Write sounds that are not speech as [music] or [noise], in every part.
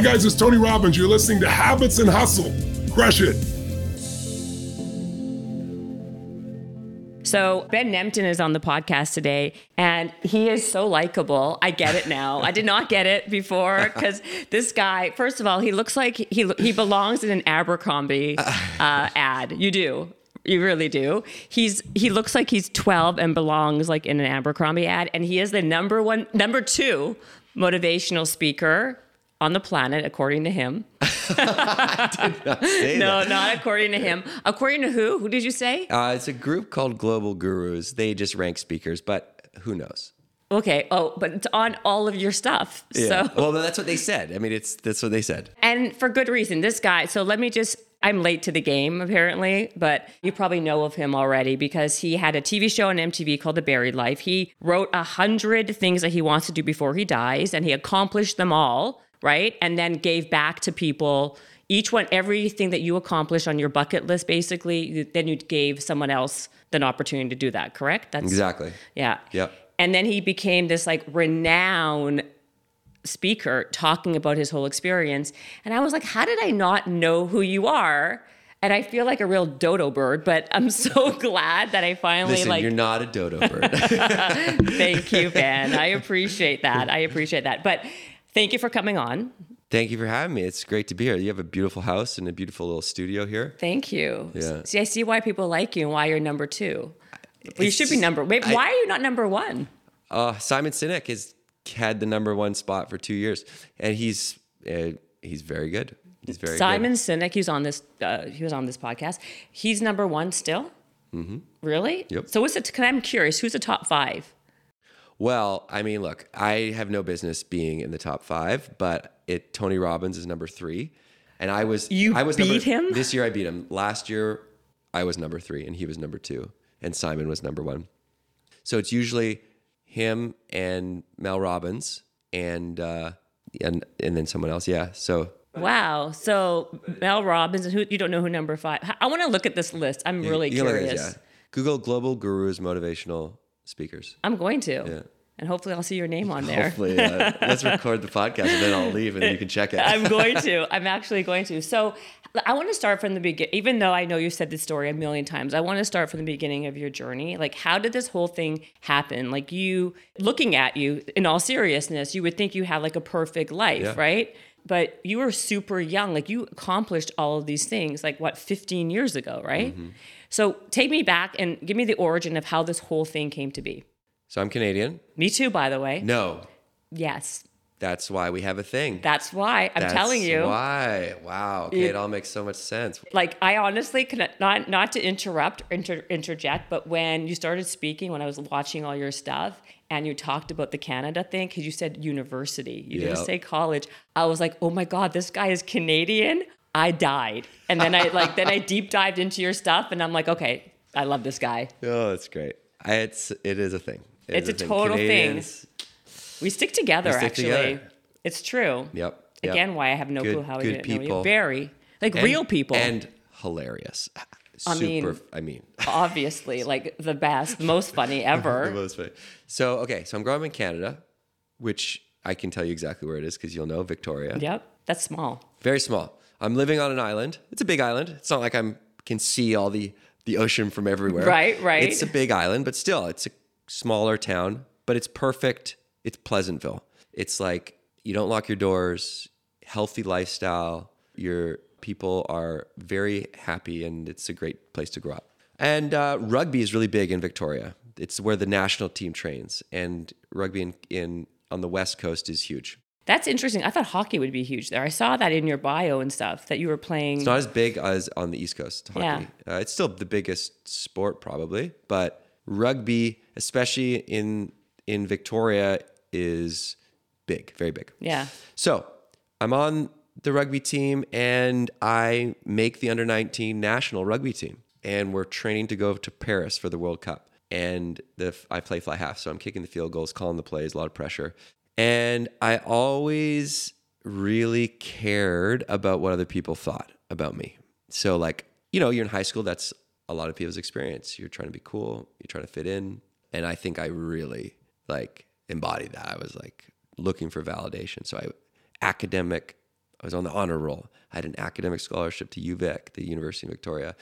Hi, guys, it's Tony Robbins. You're listening to Habits and Hustle. Crush it. So Ben Nemtin is on the podcast today, and he is so likable. I get it now. I did not get it before because this guy, first of all, he looks like he he belongs in an Abercrombie uh, ad. You do. You really do. He's he looks like he's 12 and belongs like in an Abercrombie ad, and he is the number one, number two motivational speaker on the planet, according to him. [laughs] Not No, that. not according to him. According to who? Who did you say? Uh, it's a group called Global Gurus. They just rank speakers, but who knows? Okay. Oh, but it's on all of your stuff. So well, that's what they said. I mean, it's that's what they said. and for good reason. This guy. So let me just. I'm late to the game apparently, but you probably know of him already because he had a TV show on MTV called The Buried Life. He wrote a hundred things that he wants to do before he dies, and he accomplished them all. Right, and then gave back to people. Each one, everything that you accomplished on your bucket list, basically, you- then you gave someone else an opportunity to do that. Correct? That's Exactly. Yeah. Yep. And then he became this like renowned speaker talking about his whole experience. And I was like, how did I not know who you are? And I feel like a real dodo bird, but I'm [laughs] so glad that I finally Listen, like you're not a dodo bird. [laughs] thank you, [laughs] Ben. I appreciate that. I appreciate that. But thank you for coming on. Thank you for having me. It's great to be here. You have a beautiful house and a beautiful little studio here. Thank you. Yeah. See, I see why people like you and why you're number two. Well, you should be number. Wait, I- why are you not number one? Uh, Simon Sinek has had the number one spot for two years, and he's uh, he's very good. He's very Simon Good. Sinek, he's on this. Uh, he was on this podcast. He's number one still. Mm-hmm. Really? Yep. So what's it? I'm curious. Who's the top five? Well, I mean, look, I have no business being in the top five, but it Tony Robbins is number three, and I was You I was beat number, him? this year. I beat him. Last year, I was number three, and he was number two, and Simon was number one. So it's usually him and Mel Robbins, and uh, and and then someone else. Yeah. So Wow. So Mel Robbins and who? You don't know who number five? I want to look at this list. I'm really you can curious. this, yeah. Google Global Gurus Motivational Speakers. I'm going to. Yeah. And hopefully I'll see your name on there. Hopefully, uh, let's record the podcast and then I'll leave and then you can check it. I'm going to. [laughs] I'm actually going to. So I want to start from the beginning. Even though I know you said this story a million times, I want to start from the beginning of your journey. Like, how did this whole thing happen? Like, you looking at you, in all seriousness, you would think you had like a perfect life, Yeah. right? But you were super young. Like, you accomplished all of these things, like what, 15 years ago, right? Mm-hmm. So take me back and give me the origin of how this whole thing came to be. So I'm Canadian. Me too, by the way. No, Yes. that's why we have a thing. That's why I'm That's telling you. Why? Wow. Okay, it all makes so much sense. like I honestly cannot not not to interrupt or inter, interject, but when you started speaking, when I was watching all your stuff, and you talked about the Canada thing, because you said university, you didn't say college. I was like, oh my god, this guy is Canadian. I died, and then I like then I [laughs] deep dived into your stuff, and I'm like, okay, I love this guy. Oh, that's great. I, it's it is a thing. It It's a total thing. We stick together, We stick actually. together. It's true. Yep. yep. Again, why I have no Good- clue how good didn't know you. Very like And- real people. and hilarious. I Super. mean- I mean, [laughs] obviously, like the best, the most funny [laughs] the ever. most funny. So okay, so I'm growing up in Canada, which I can tell you exactly where it is because you'll know Victoria. Yep, that's small. Very small. I'm living on an island. It's a big island. It's not like I'm can see all the the ocean from everywhere. Right, right. It's a big island, but still, it's a smaller town. But it's perfect. It's Pleasantville. It's like you don't lock your doors. Healthy lifestyle. Your people are very happy, and it's a great place to grow up. And uh, rugby is really big in Victoria. It's where the national team trains, and rugby in, in on the west coast is huge. That's interesting. I thought hockey would be huge there. I saw that in your bio and stuff that you were playing. It's not as big as on the East Coast hockey. Yeah. Uh, it's still the biggest sport probably, but rugby, especially in in Victoria, is big, very big. yeah. So I'm on the rugby team, and I make the under 19 national rugby team, and we're training to go to Paris for the World Cup. And the I play fly half, so I'm kicking the field goals, calling the plays, a lot of pressure. And I always really cared about what other people thought about me. So, like, you know, you're in high school, that's a lot of people's experience. You're trying to be cool, you're trying to fit in. And I think I really like embodied that. I was like looking for validation. So I academic, I was on the honor roll. I had an academic scholarship to UVic, the University of Victoria.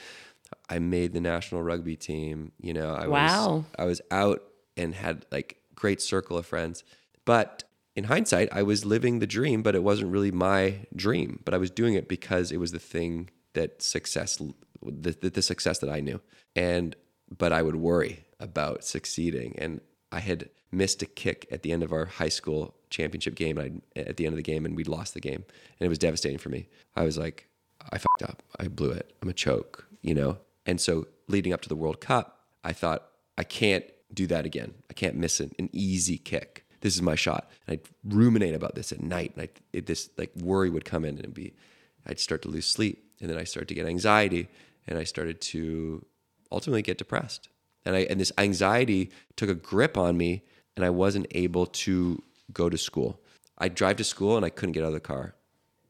I made the national rugby team. You know, I Wow. was I was out and had like great circle of friends. But in hindsight, I was living the dream, but it wasn't really my dream. But I was doing it because it was the thing that success, the, the, success that I knew. And but I would worry about succeeding, and I had missed a kick at the end of our high school championship game. And I at the end of the game, and we'd lost the game, and it was devastating for me. I was like, I fucked up. I blew it. I'm a choke, you know? And so leading up to the World Cup, I thought, I can't do that again. I can't miss an, an easy kick. This is my shot. And I'd ruminate about this at night. And I, it, this like worry would come in and it'd be, I'd start to lose sleep. And then I start to get anxiety and I started to ultimately get depressed. And I, and this anxiety took a grip on me and I wasn't able to go to school. I'd drive to school and I couldn't get out of the car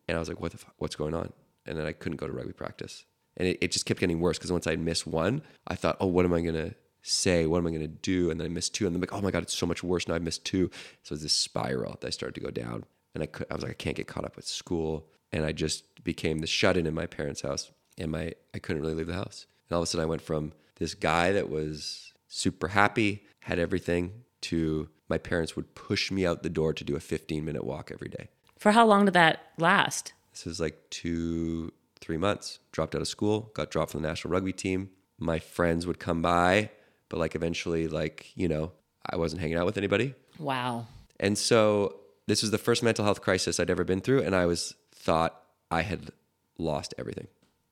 and I was like, what the what's going on? And then I couldn't go to rugby practice. And it, it just kept getting worse because once I'd miss one, I thought, oh, what am I to say? What am I to do? And then I missed two. And then I'm like, oh my God, it's so much worse now. I missed two. So it was this spiral that I started to go down. And I, could, I was like, I can't get caught up with school. And I just became the shut in in my parents' house. And my I couldn't really leave the house. And all of a sudden, I went from this guy that was super happy, had everything, to my parents would push me out the door to do a 15 minute walk every day. For how long did that last? This was like two, three months. Dropped out of school, got dropped from the national rugby team. My friends would come by, but like eventually, like, you know, I wasn't hanging out with anybody. Wow. And so this was the first mental health crisis I'd ever been through. And I was thought I had lost everything.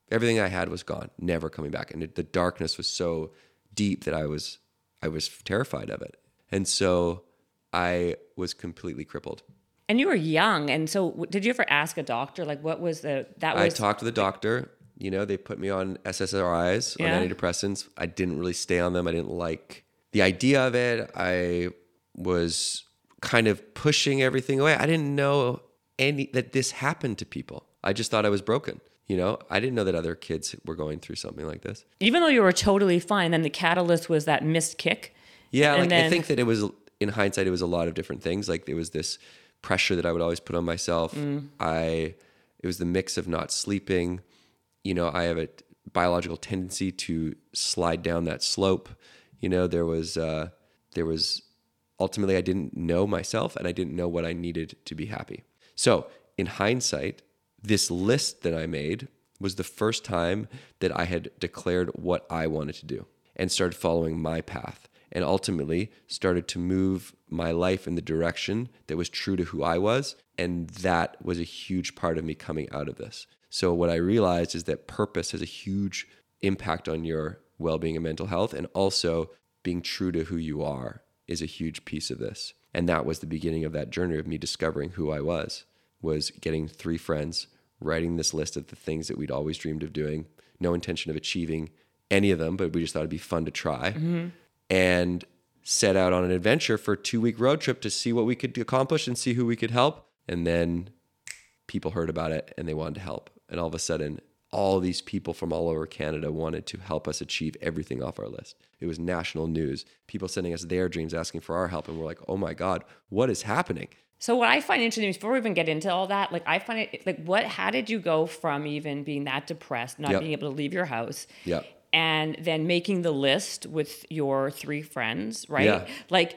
Everything I had was gone, never coming back. And it, the darkness was so deep that I was, I was terrified of it. And so I was completely crippled. And you were young, and so did you ever ask a doctor like what was the that was I talked to the doctor. You know, they put me on SSRIs, Yeah. on antidepressants. I didn't really stay on them. I didn't like the idea of it. I was kind of pushing everything away. I didn't know any that this happened to people. I just thought I was broken. You know, I didn't know that other kids were going through something like this. even though you were totally fine, then the catalyst was that missed kick. Yeah, And like I think that it was in hindsight, it was a lot of different things. Like there was this pressure that I would always put on myself. Mm. I it was the mix of not sleeping. You know, I have a biological tendency to slide down that slope. You know, there was uh, there was ultimately I didn't know myself and I didn't know what I needed to be happy. So in hindsight, this list that I made was the first time that I had declared what I wanted to do and started following my path and ultimately started to move my life in the direction that was true to who I was. And that was a huge part of me coming out of this. So, what I realized is that purpose has a huge impact on your well being and mental health. And also, being true to who you are is a huge piece of this. And that was the beginning of that journey of me discovering who I was, was getting three friends, writing this list of the things that we'd always dreamed of doing, no intention of achieving any of them, but we just thought it'd be fun to try. And set out on an adventure for a two week road trip to see what we could accomplish and see who we could help. And then people heard about it and they wanted to help. And all of a sudden, all these people from all over Canada wanted to help us achieve everything off our list. It was national news. People sending us their dreams, asking for our help. And we're like, oh my God, what is happening? So what I find interesting before we even get into all that, like I find it like what how did you go from even being that depressed, not Yep. being able to leave your house, Yep. and then making the list with your three friends, right? Yeah. Like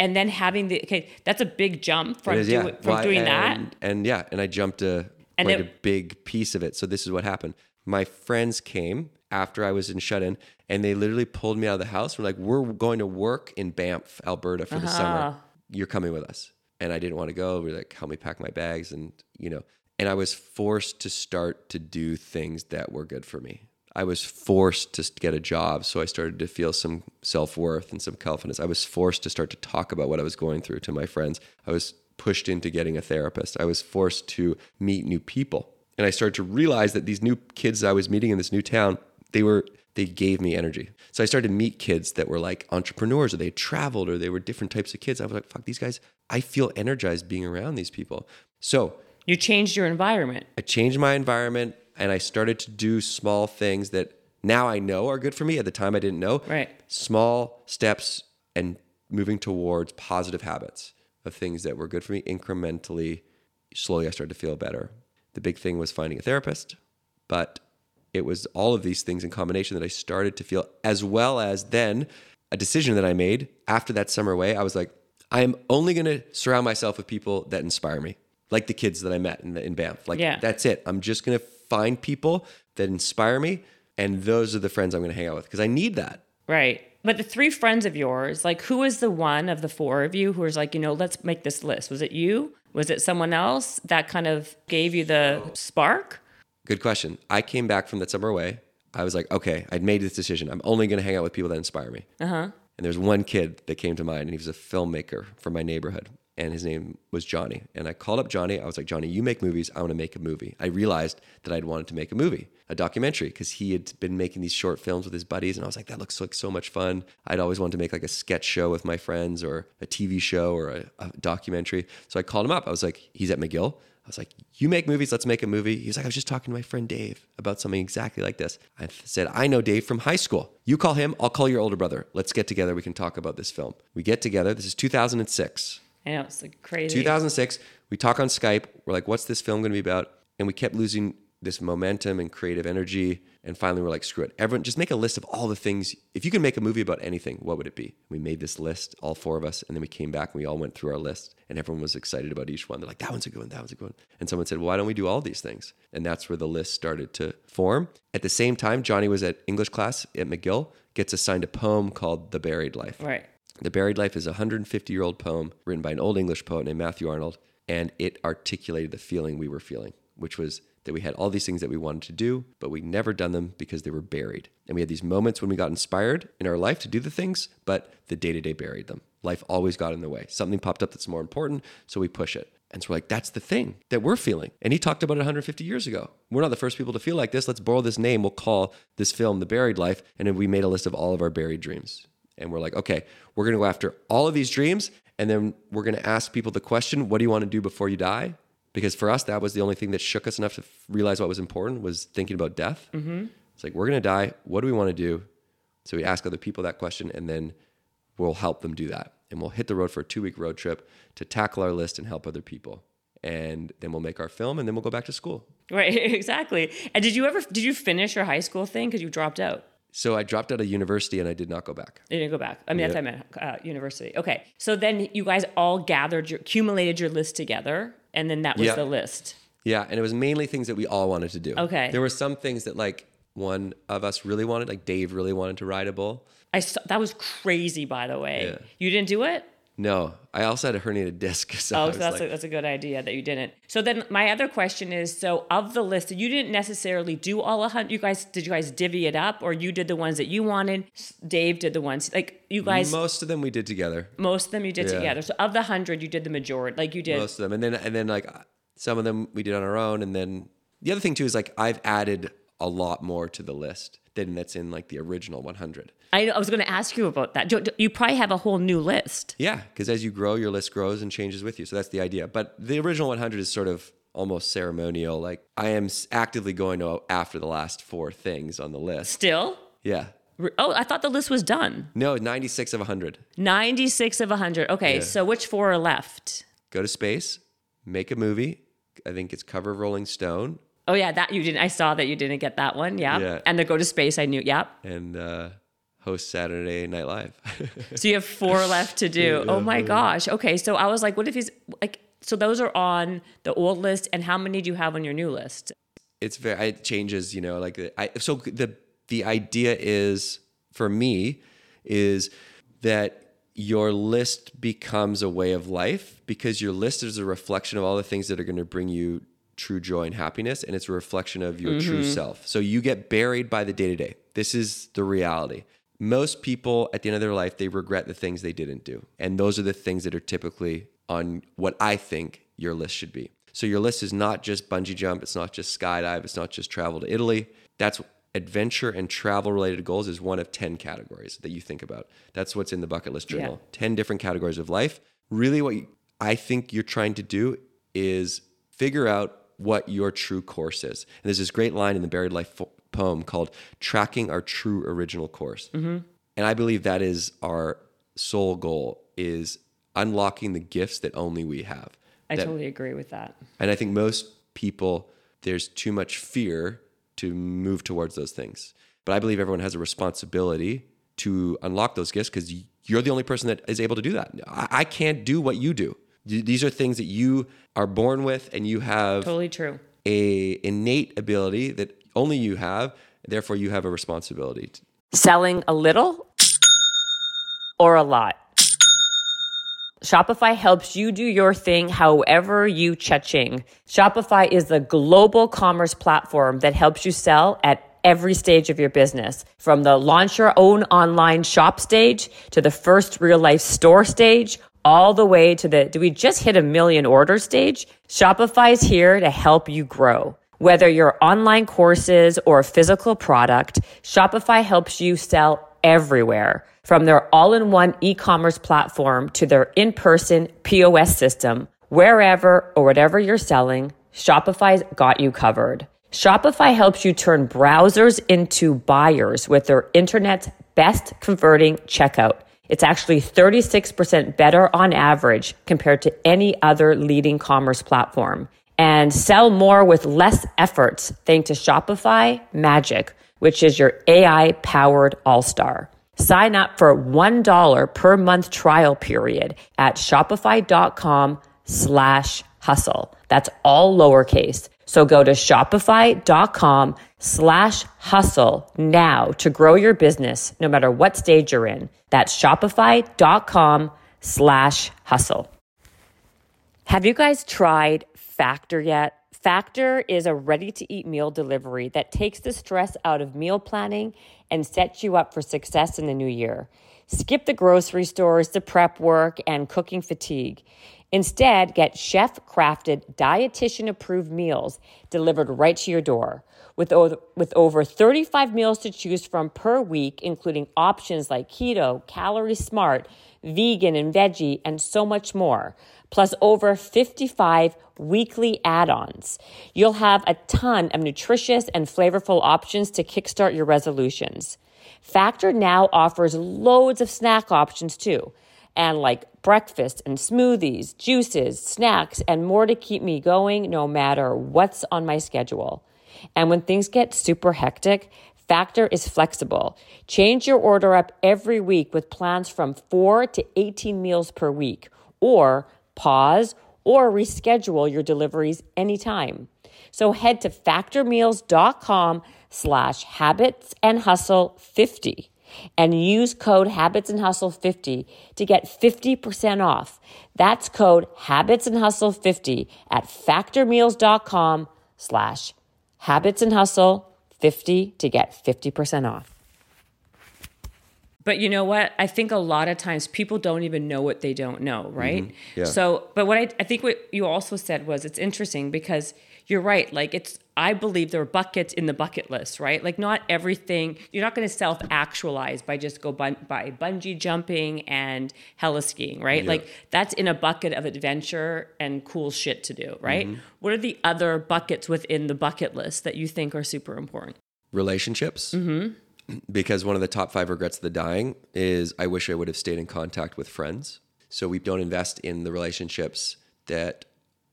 and then having the okay, that's a big jump from is, do, yeah. from Well, doing that. and, And yeah, and I jumped a And quite it- a big piece of it. So this is what happened. My friends came after I was in shut in, and they literally pulled me out of the house. We're like, "We're going to work in Banff, Alberta, for the Uh-huh. summer. You're coming with us." And I didn't want to go. We're like, "Help me pack my bags," and you know. And I was forced to start to do things that were good for me. I was forced to get a job, so I started to feel some self worth and some confidence. I was forced to start to talk about what I was going through to my friends. I was pushed into getting a therapist. I was forced to meet new people. And I started to realize that these new kids I was meeting in this new town, they were they gave me energy. So I started to meet kids that were like entrepreneurs or they traveled or they were different types of kids. I was like, fuck, these guys, I feel energized being around these people. So you changed your environment. I changed my environment and I started to do small things that now I know are good for me. At the time, I didn't know. Right. Small steps and moving towards positive habits of things that were good for me incrementally. Slowly, I started to feel better. The big thing was finding a therapist, but it was all of these things in combination that I started to feel, as well as then a decision that I made after that summer away. I was like, I am only going to surround myself with people that inspire me, like the kids that I met in, the, in Banff. Like, Yeah. that's it. I'm just going to find people that inspire me. And those are the friends I'm going to hang out with because I need that. Right. But the three friends of yours, like who was the one of the four of you who was like, you know, let's make this list? Was it you? Was it someone else that kind of gave you the spark? Good question. I came back from that summer away. I was like, okay, I'd made this decision. I'm only going to hang out with people that inspire me. Uh-huh. And there's one kid that came to mind, and he was a filmmaker from my neighborhood, and his name was Johnny. And I called up Johnny. I was like, Johnny, you make movies. I want to make a movie. I realized that I'd wanted to make a movie, a documentary, because he had been making these short films with his buddies, and I was like, that looks like so much fun. I'd always wanted to make like a sketch show with my friends, or a TV show, or a, a documentary. So I called him up. I was like, he's at McGill. I was like, you make movies, let's make a movie. He was like, I was just talking to my friend Dave about something exactly like this. I said, I know Dave from high school. You call him, I'll call your older brother. Let's get together. We can talk about this film. We get together. This is 2006. I know it's like crazy. 2006, we talk on Skype. We're like, what's this film going to be about? And we kept losing this momentum and creative energy. And finally, we're like, screw it. Everyone, just make a list of all the things. If you could make a movie about anything, what would it be? We made this list, all four of us. And then we came back and we all went through our list. And everyone was excited about each one. They're like, that one's a good one, that one's a good one. And someone said, well, why don't we do all these things? And that's where the list started to form. At the same time, Johnny was at English class at McGill, gets assigned a poem called The Buried Life. Right. The Buried Life is a 150 year old poem written by an old English poet named Matthew Arnold, and it articulated the feeling we were feeling, which was that we had all these things that we wanted to do, but we never done them because they were buried. And we had these moments when we got inspired in our life to do the things, but the day to day buried them. Life always got in the way. Something popped up that's more important, so we push it. And so we're like, that's the thing that we're feeling. And he talked about it 150 years ago. We're not the first people to feel like this. Let's borrow this name. We'll call this film The Buried Life. And then we made a list of all of our buried dreams. And we're like, okay, we're going to go after all of these dreams. And then we're going to ask people the question, what do you want to do before you die? Because for us, that was the only thing that shook us enough to realize what was important was thinking about death. It's like, we're going to die. What do we want to do? So we ask other people that question and then we'll help them do that. And we'll hit the road for a two week road trip to tackle our list and help other people. And then we'll make our film and then we'll go back to school. Right. [laughs] Exactly. And did you ever did you finish your high school thing because you dropped out? So I dropped out of university and I did not go back. You didn't go back. I mean, that's what I meant uh, university. Okay. So then you guys all gathered your accumulated your list together, and then that was Yeah. the list. Yeah, and it was mainly things that we all wanted to do. Okay. There were some things that like one of us really wanted, like Dave really wanted to ride a bull. I saw, that was crazy, by the way. Yeah. You didn't do it. No, I also had a herniated disc. [laughs] So Oh, so that's, like, a, that's a good idea that you didn't. So then my other question is: so of the list, you didn't necessarily do all a hundred. You guys did you guys divvy it up, or you did the ones that you wanted? Dave did the ones like you guys. most of them we did together. most of them you did Yeah. together. So of the hundred, you did the majority. Like you did. Most of them, and then and then like some of them we did on our own, and then the other thing too is like I've added a lot more to the list than that's in like the original 100. I, I was going to ask you about that. Do- do- You probably have a whole new list. Yeah, because as you grow, your list grows and changes with you. So that's the idea. But the original 100 is sort of almost ceremonial. Like I am actively going to after the last four things on the list. Still. Yeah. Oh, I thought the list was done. No, 96 of 100. 96 of 100. Okay, Yeah. so which four are left? Go to space, make a movie. I think it's cover of Rolling Stone Oh yeah, that you didn't. I saw that you didn't get that one. Yeah. Yeah. And the go to space, I knew. Yep. and uh, host Saturday Night Live. [laughs] So you have four left to do. Oh my gosh. Okay, so I was like, what if he's like? So those are on the old list, and how many do you have on your new list? it's very it changes you know like I, so the the idea is for me is that your list becomes a way of life because your list is a reflection of all the things that are going to bring you true joy and happiness and it's a reflection of your true mm-hmm. self so you get buried by the day to day this is the reality most people at the end of their life they regret the things they didn't do and those are the things that are typically on what i think your list should be so your list is not just bungee jump, it's not just skydive, it's not just travel to Italy. That's adventure and travel related goals is one of 10 categories that you think about. That's what's in the bucket list journal. Yeah. 10 different categories of life. Really what you, I think you're trying to do is figure out what your true course is. And there's this great line in the Buried Life fo- poem called tracking our true original course. Mm-hmm. And I believe that is our sole goal is unlocking the gifts that only we have. I That- totally agree with that. and I think most people there's too much fear to move towards those things. But I believe everyone has a responsibility to unlock those gifts because you're the only person that is able to do that. I, I can't do what you do. These are things that you are born with, and you have Totally true. a innate ability that only you have. Therefore, you have a responsibility. Selling a little or a lot. Shopify helps you do your thing however you cha-ching. Shopify is the global commerce platform that helps you sell at every stage of your business. From the launch your own online shop stage to the first real life store stage, all the way to the do we just hit a million order stage? Shopify is here to help you grow. Whether your online courses or a physical product, Shopify helps you sell everywhere. From their all in one e commerce platform to their in person POS system, wherever or whatever you're selling, Shopify's got you covered. Shopify helps you turn browsers into buyers with their internet's best converting checkout. It's actually 36% better on average compared to any other leading commerce platform. And sell more with less efforts thanks to Shopify Magic, which is your AI powered all star. Sign up for $1 per month trial period at shopify.com slash hustle. That's all lowercase. So go to shopify.com slash hustle now to grow your business no matter what stage you're in. That's shopify.com slash hustle. Have you guys tried Factor yet? Factor is a ready to eat meal delivery that takes the stress out of meal planning and sets you up for success in the new year. Skip the grocery stores, the prep work, and cooking fatigue. Instead, get chef crafted, dietitian approved meals delivered right to your door. With, o- with over 35 meals to choose from per week, including options like keto, calorie smart, vegan and veggie, and so much more, plus over 55 weekly add ons. You'll have a ton of nutritious and flavorful options to kickstart your resolutions. Factor now offers loads of snack options too, and like breakfast and smoothies, juices, snacks, and more to keep me going no matter what's on my schedule. And when things get super hectic, Factor is flexible. Change your order up every week with plans from 4 to 18 meals per week, or pause or reschedule your deliveries anytime. So head to factormeals.com slash habits and hustle 50 and use code habits and hustle 50 to get 50% off. That's code habits and hustle 50 at factormeals.com slash habits and hustle 50 to get 50% off. But you know what? I think a lot of times people don't even know what they don't know, right? Mm-hmm. Yeah. So, but what I, I think what you also said was it's interesting because you're right. Like it's, I believe there are buckets in the bucket list, right? Like not everything, you're not going to self actualize by just go bun- by bungee jumping and heli skiing, right? Like that's in a bucket of adventure and cool shit to do, right? What are the other buckets within the bucket list that you think are super important? relationships. Mm-hmm. Because one of the top five regrets of the dying is I wish I would have stayed in contact with friends. So we don't invest in the relationships that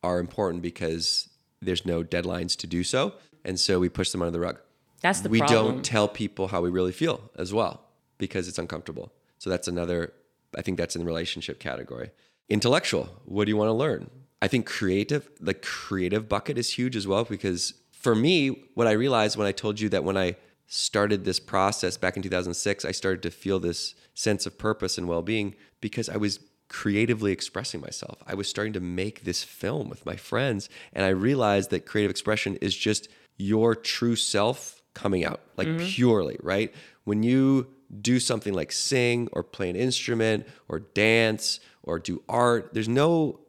are important because there's no deadlines to do so. And so we push them under the rug. That's the problem. we problem. don't tell people how we really feel as well because it's uncomfortable. So that's another, I think that's in the relationship category. Intellectual, what do you want to learn? I think creative, the creative bucket is huge as well because for me, what I realized when I told you that when I started this process back in 2006, I started to feel this sense of purpose and well being because I was creatively expressing myself. I was starting to make this film with my friends, and I realized that creative expression is just your true self coming out, like mm-hmm. purely, right? When you do something like sing or play an instrument or dance or do art, there's no,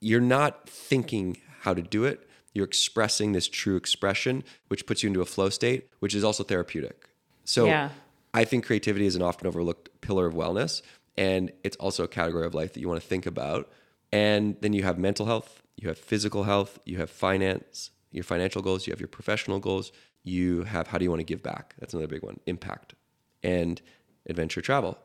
you're not thinking how to do it. You're expressing this true expression, which puts you into a flow state, which is also therapeutic. So Yeah. I think creativity is an often overlooked pillar of wellness. And it's also a category of life that you want to think about. And then you have mental health, you have physical health, you have finance, your financial goals, you have your professional goals, you have how do you want to give back? That's another big one, impact, and adventure travel.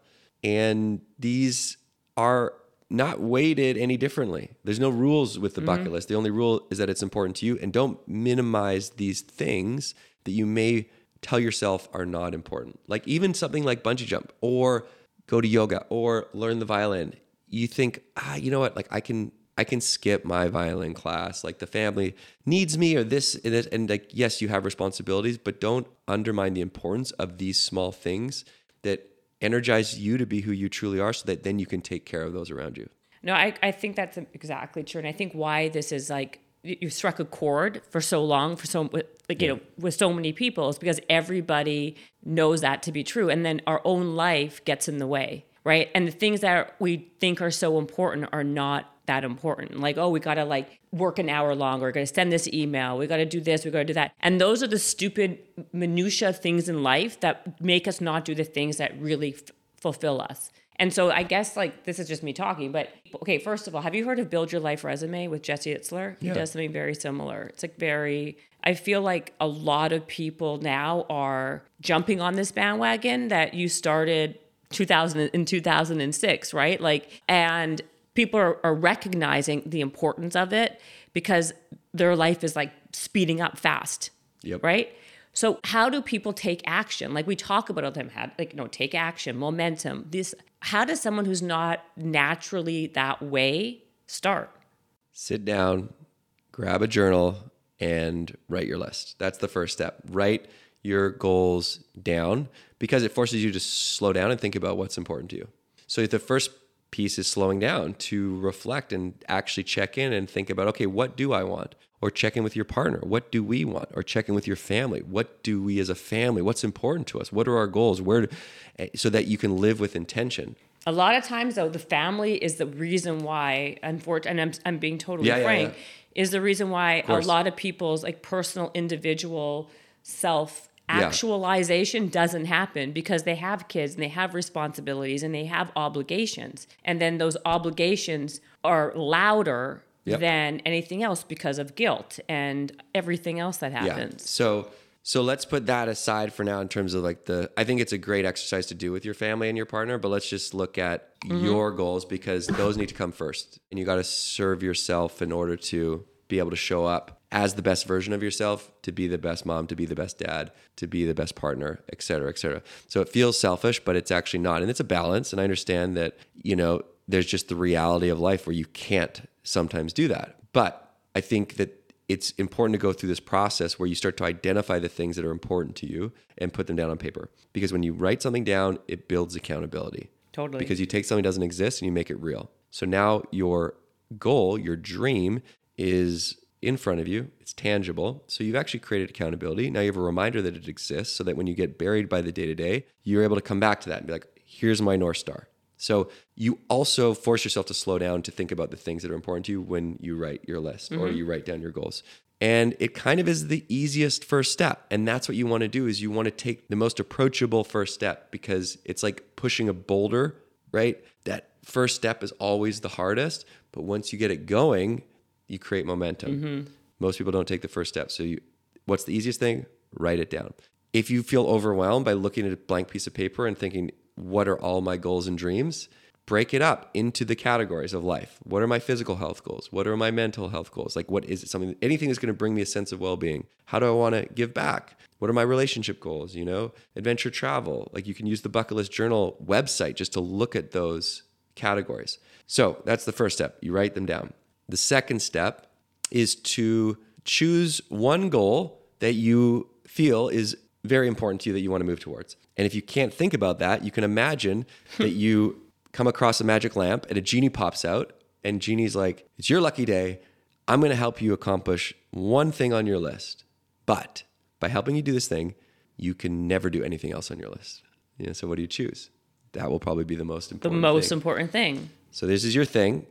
And these are not weighted any differently. There's no rules with the bucket mm-hmm. list. The only rule is that it's important to you and don't minimize these things that you may tell yourself are not important. Like even something like bungee jump or go to yoga or learn the violin. You think, ah, you know what? Like I can I can skip my violin class. Like the family needs me or this and, this, and like yes, you have responsibilities, but don't undermine the importance of these small things that energize you to be who you truly are so that then you can take care of those around you. No, I, I think that's exactly true. And I think why this is like you struck a chord for so long for so like you know with so many people is because everybody knows that to be true and then our own life gets in the way right? And the things that we think are so important are not that important. Like oh we gotta like work an hour longer we gotta send this email we gotta do this we gotta do that. And those are the stupid minutia things in life that make us not do the things that really f- fulfill us and so I guess like this is just me talking, but okay, first of all, have you heard of Build Your Life Resume with Jesse Itzler? He Yeah. does something very similar. It's like very I feel like a lot of people now are jumping on this bandwagon that you started 2000 in 2006, right? Like and people are, are recognizing the importance of it because their life is like speeding up fast. Yep. Right? So how do people take action? Like we talk about all the time, how, like no, take action, momentum. This how does someone who's not naturally that way start? sit down, grab a journal, and write your list. That's the first step. Write your goals down because it forces you to slow down and think about what's important to you. So the first piece is slowing down to reflect and actually check in and think about okay, what do I want? Or check in with your partner. What do we want? Or check in with your family. What do we as a family? What's important to us? What are our goals? Where do, so that you can live with intention. A lot of times, though, the family is the reason why, unfortunately, and I'm, I'm being totally Yeah, yeah, frank, yeah. is the reason why a lot of people's like personal, individual self Yeah. actualization doesn't happen because they have kids and they have responsibilities and they have obligations. And then those obligations are louder Yep. than anything else because of guilt and everything else that happens. Yeah. happens. So so let's put that aside for now in terms of like the I think it's a great exercise to do with your family and your partner, but let's just look at mm-hmm. your goals because those need to come first. And you got to serve yourself in order to be able to show up as the best version of yourself, to be the best mom, to be the best dad, to be the best partner, et cetera, et cetera. So it feels selfish, but it's actually not. And it's a balance. And I understand that, you know, there's just the reality of life where you can't sometimes do that. But I think that it's important to go through this process where you start to identify the things that are important to you and put them down on paper. Because when you write something down, it builds accountability. Totally. Because you take something that doesn't exist and you make it real. So now your goal, your dream is in front of you, it's tangible. So you've actually created accountability. Now you have a reminder that it exists so that when you get buried by the day to day, you're able to come back to that and be like, here's my North Star. So you also force yourself to slow down to think about the things that are important to you when you write your list or mm-hmm. you write down your goals. And it kind of is the easiest first step. And that's what you want to do is you want to take the most approachable first step because it's like pushing a boulder, right? That first step is always the hardest, but once you get it going, you create momentum. Mm-hmm. Most people don't take the first step. So you what's the easiest thing? Write it down. If you feel overwhelmed by looking at a blank piece of paper and thinking, what are all my goals and dreams? Break it up into the categories of life. What are my physical health goals? What are my mental health goals? Like, what is it something, anything that's going to bring me a sense of well being? How do I want to give back? What are my relationship goals? You know, adventure travel. Like, you can use the Bucket List Journal website just to look at those categories. So, that's the first step. You write them down. The second step is to choose one goal that you feel is very important to you that you want to move towards. And if you can't think about that, you can imagine [laughs] that you come across a magic lamp and a genie pops out, and genie's like, It's your lucky day. I'm going to help you accomplish one thing on your list. But by helping you do this thing, you can never do anything else on your list. You know, so what do you choose? That will probably be the most important. The most thing. important thing. So this is your thing.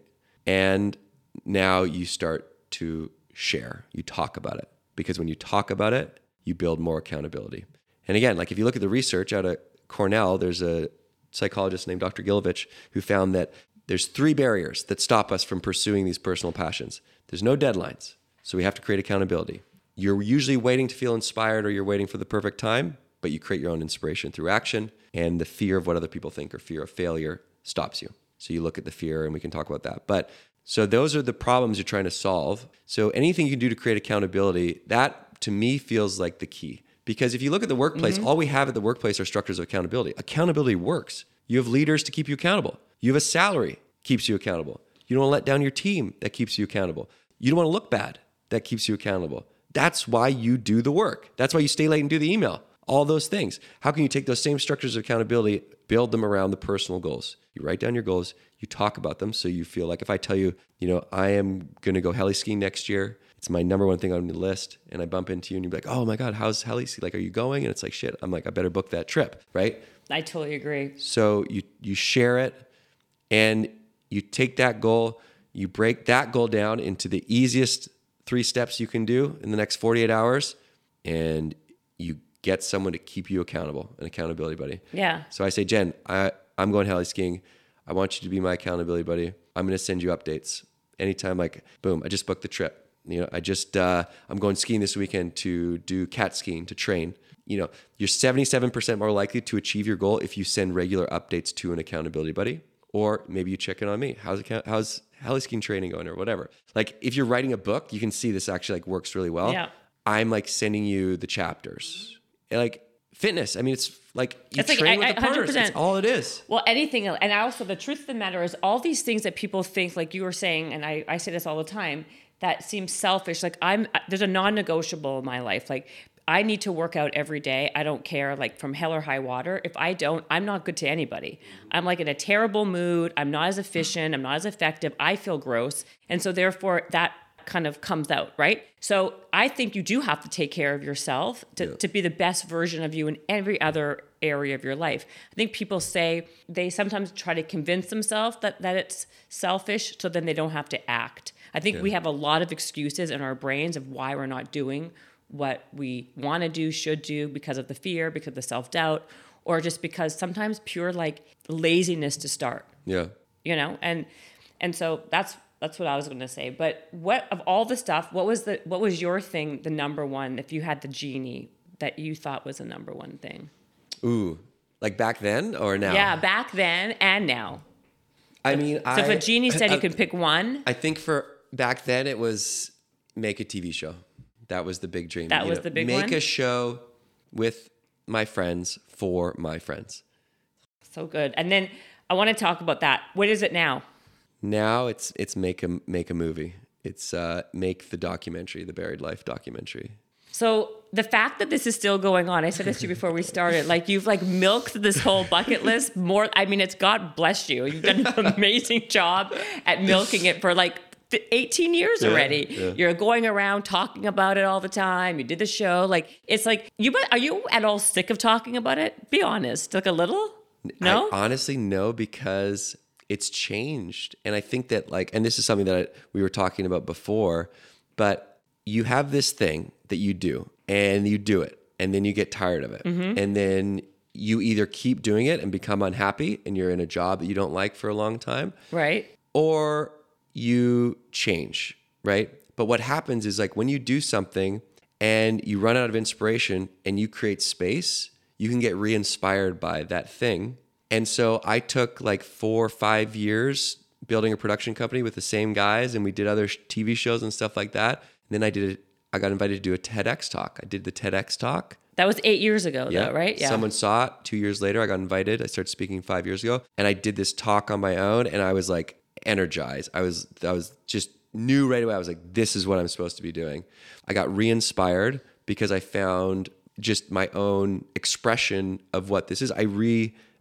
And now you start to share. You talk about it. Because when you talk about it, you build more accountability. And again, like if you look at the research out of Cornell, there's a psychologist named Dr. Gilovich who found that there's three barriers that stop us from pursuing these personal passions. There's no deadlines. So we have to create accountability. You're usually waiting to feel inspired or you're waiting for the perfect time, but you create your own inspiration through action. And the fear of what other people think or fear of failure stops you. So you look at the fear and we can talk about that. But so those are the problems you're trying to solve. So anything you can do to create accountability, that to me feels like the key. Because if you look at the workplace, mm-hmm. all we have at the workplace are structures of accountability. Accountability works. You have leaders to keep you accountable. You have a salary keeps you accountable. You don't want to let down your team that keeps you accountable. You don't want to look bad that keeps you accountable. That's why you do the work. That's why you stay late and do the email. All those things. How can you take those same structures of accountability, build them around the personal goals? You write down your goals, you talk about them so you feel like if I tell you, you know, I am going to go heli skiing next year, it's my number one thing on the list, and I bump into you and you're like, oh my God, how's heli ski? Like, are you going? And it's like, shit, I'm like, I better book that trip, right? I totally agree. So you you share it and you take that goal, you break that goal down into the easiest three steps you can do in the next 48 hours and you get someone to keep you accountable, an accountability buddy. Yeah. So I say, Jen, I, I'm going heli skiing. I want you to be my accountability buddy. I'm going to send you updates anytime. Like, boom, I just booked the trip. You know, I just uh, I'm going skiing this weekend to do cat skiing to train. You know, you're 77% more likely to achieve your goal if you send regular updates to an accountability buddy, or maybe you check in on me. How's account, how's heli skiing training going, or whatever. Like, if you're writing a book, you can see this actually like works really well. Yeah. I'm like sending you the chapters, like fitness. I mean, it's like you It's like, train I- with the I- partners. 100%. That's all it is. Well, anything, and I also the truth of the matter is all these things that people think, like you were saying, and I, I say this all the time, that seems selfish. Like I'm, uh, there's a non-negotiable in my life. Like I need to work out every day. I don't care, like from hell or high water. If I don't, I'm not good to anybody. I'm like in a terrible mood. I'm not as efficient. I'm not as effective. I feel gross, and so therefore that kind of comes out, right? So I think you do have to take care of yourself to, to be the best version of you in every other area of your life. I think people say they sometimes try to convince themselves that, that it's selfish so then they don't have to act. I think we have a lot of excuses in our brains of why we're not doing what we want to do, should do because of the fear, because of the self doubt, or just because sometimes pure like laziness to start Yeah. you know and and so that's that's what i was going to say but what of all the stuff what was the what was your thing the number one if you had the genie that you thought was the number one thing Ooh, like back then or now? yeah back then and now I mean, so I, if a genie said you could pick one I think for back then it was make a TV show. That was the big dream. That you was the big make one? a show with my friends for my friends. so good and then i want to talk about that what is it now Now it's it's make a make a movie. It's uh, make the documentary, the buried life documentary. So the fact that this is still going on, I said this to you before we started, like you've like milked this whole bucket list more. I mean, it's God bless you. You've done an [laughs] amazing job at milking it for like 18 years already. yeah. You're going around talking about it all the time. You did the show. Like it's like you but are you at all sick of talking about it? Be honest. Like a little? No? I honestly no because it's changed, and I think that like, and this is something that I, we were talking about before, but you have this thing that you do, and you do it, and then you get tired of it, Mm-hmm. and then you either keep doing it and become unhappy, and you're in a job that you don't like for a long time, right? or you change, right? But what happens is like when you do something and you run out of inspiration and you create space, you can get re inspired by that thing. And so I took like four or five years building a production company with the same guys, and we did other TV shows and stuff like that. And then I did it. I got invited to do a TEDx talk. I did the TEDx talk. That was eight years ago, though, right? Yeah. Someone saw it two years later. I got invited. I started speaking five years ago, and I did this talk on my own, and I was like energized. I was I was just knew right away. I was like, this is what I'm supposed to be doing. I got re-inspired because I found just my own expression of what this is. I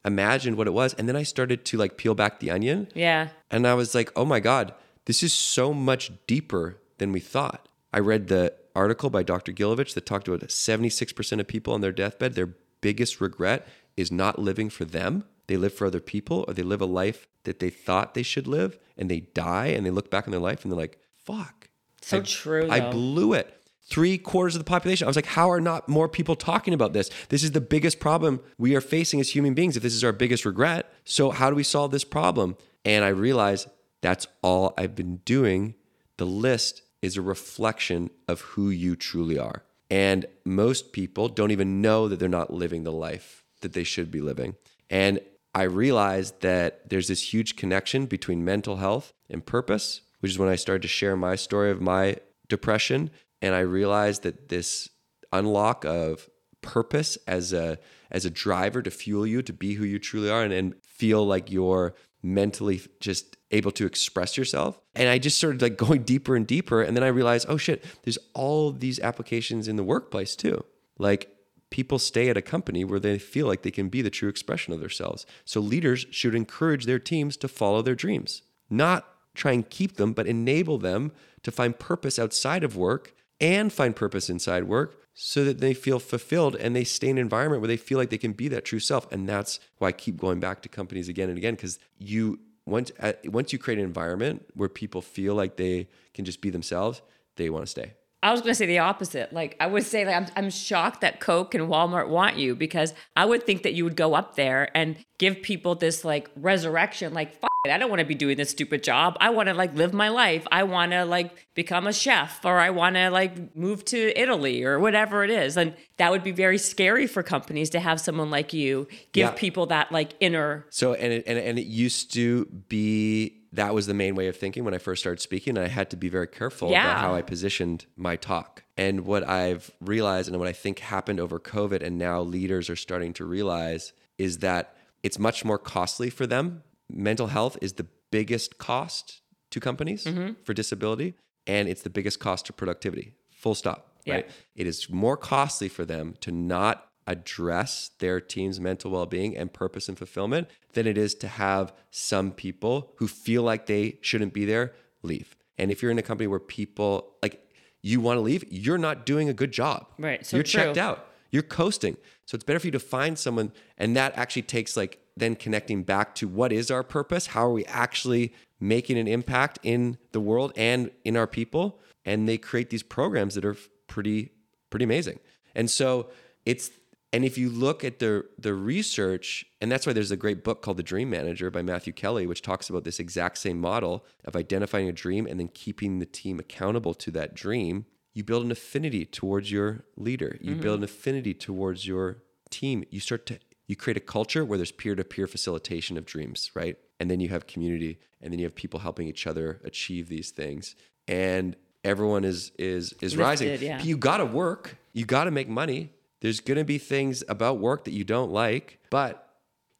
reimagined what it was, and then I started to like peel back the onion. yeah. And I was like, oh my God, this is so much deeper than we thought. I read the article by Dr. Gilovich that talked about 76% of people on their deathbed, their biggest regret is not living for them. They live for other people or they live a life that they thought they should live and they die and they look back on their life and they're like, fuck. So I- true, I blew it. Three quarters of the population. I was like, how are not more people talking about this? This is the biggest problem we are facing as human beings if this is our biggest regret. So, how do we solve this problem? And I realized that's all I've been doing. The list is a reflection of who you truly are. And most people don't even know that they're not living the life that they should be living. And I realized that there's this huge connection between mental health and purpose, which is when I started to share my story of my depression. And I realized that this unlock of purpose as a as a driver to fuel you to be who you truly are and, and feel like you're mentally just able to express yourself. And I just started like [laughs] going deeper and deeper. And then I realized, oh shit, there's all these applications in the workplace too. Like people stay at a company where they feel like they can be the true expression of themselves. So leaders should encourage their teams to follow their dreams, not try and keep them, but enable them to find purpose outside of work and find purpose inside work so that they feel fulfilled and they stay in an environment where they feel like they can be that true self. And that's why I keep going back to companies again and again because you once uh, once you create an environment where people feel like they can just be themselves, they want to stay. I was going to say the opposite. Like I would say, like I'm, I'm shocked that Coke and Walmart want you because I would think that you would go up there and give people this like resurrection. Like I don't want to be doing this stupid job. I want to like live my life. I want to like become a chef or I want to like move to Italy or whatever it is. And that would be very scary for companies to have someone like you give Yeah. people that like inner. So and it, and and it used to be that was the main way of thinking when I first started speaking. And I had to be very careful Yeah. about how I positioned my talk. And what I've realized and what I think happened over COVID and now leaders are starting to realize is that it's much more costly for them. Mental health is the biggest cost to companies Mm-hmm. for disability and it's the biggest cost to productivity. Full stop. Yeah. Right. It is more costly for them to not address their team's mental well-being and purpose and fulfillment than it is to have some people who feel like they shouldn't be there leave. And if you're in a company where people like you want to leave, you're not doing a good job. Right, so you're checked out. You're coasting. So it's better for you to find someone and that actually takes like then connecting back to what is our purpose? How are we actually making an impact in the world and in our people? And they create these programs that are pretty pretty amazing. And so it's and if you look at the the research, and that's why there's a great book called The Dream Manager by Matthew Kelly, which talks about this exact same model of identifying a dream and then keeping the team accountable to that dream. You build an affinity towards your leader. You build mm-hmm. an affinity towards your team. You start to you create a culture where there's peer-to-peer facilitation of dreams, right? And then you have community, and then you have people helping each other achieve these things. And everyone is is is rising. Yeah. You got to work. You got to make money. There's going to be things about work that you don't like, but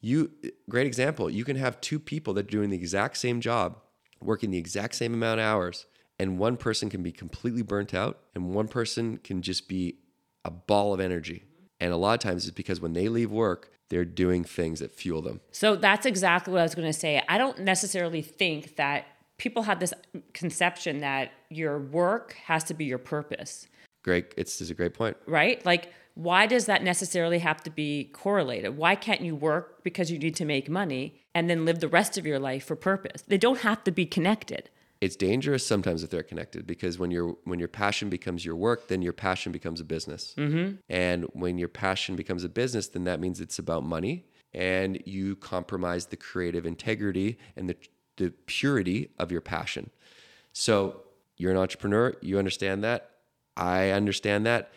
you great example. You can have two people that are doing the exact same job, working the exact same amount of hours, and one person can be completely burnt out and one person can just be a ball of energy. And a lot of times it's because when they leave work, they're doing things that fuel them. So that's exactly what I was going to say. I don't necessarily think that people have this conception that your work has to be your purpose. Great. It's, it's a great point. right? Like, why does that necessarily have to be correlated? Why can't you work because you need to make money and then live the rest of your life for purpose? They don't have to be connected. It's dangerous sometimes if they're connected because when your when your passion becomes your work, then your passion becomes a business. Mm-hmm. And when your passion becomes a business, then that means it's about money, and you compromise the creative integrity and the the purity of your passion. So you're an entrepreneur. You understand that. I understand that.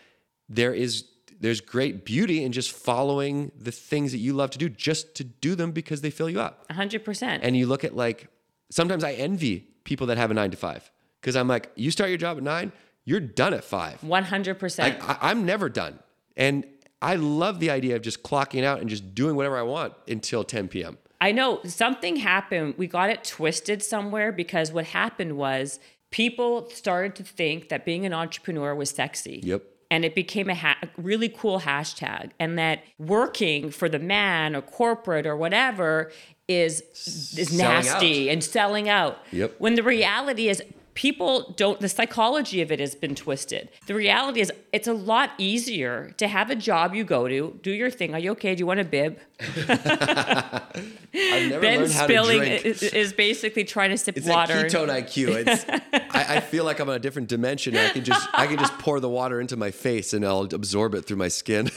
There is there's great beauty in just following the things that you love to do, just to do them because they fill you up. 100%. And you look at like sometimes I envy people that have a nine to five because I'm like, you start your job at nine, you're done at five. 100%. Like I, I'm never done, and I love the idea of just clocking out and just doing whatever I want until 10 p.m. I know something happened. We got it twisted somewhere because what happened was people started to think that being an entrepreneur was sexy. Yep. And it became a, ha- a really cool hashtag. And that working for the man or corporate or whatever is is Selling nasty and selling out. Yep. When the reality is people don't the psychology of it has been twisted. The reality is it's a lot easier to have a job you go to, do your thing. Are you okay? Do you want a bib? [laughs] [laughs] Ben spilling to drink. is, is basically trying to sip It's water. like ketone IQ. It's, I, I feel like I'm on a different dimension. I can just I can just pour the water into my face and I'll absorb it through my skin.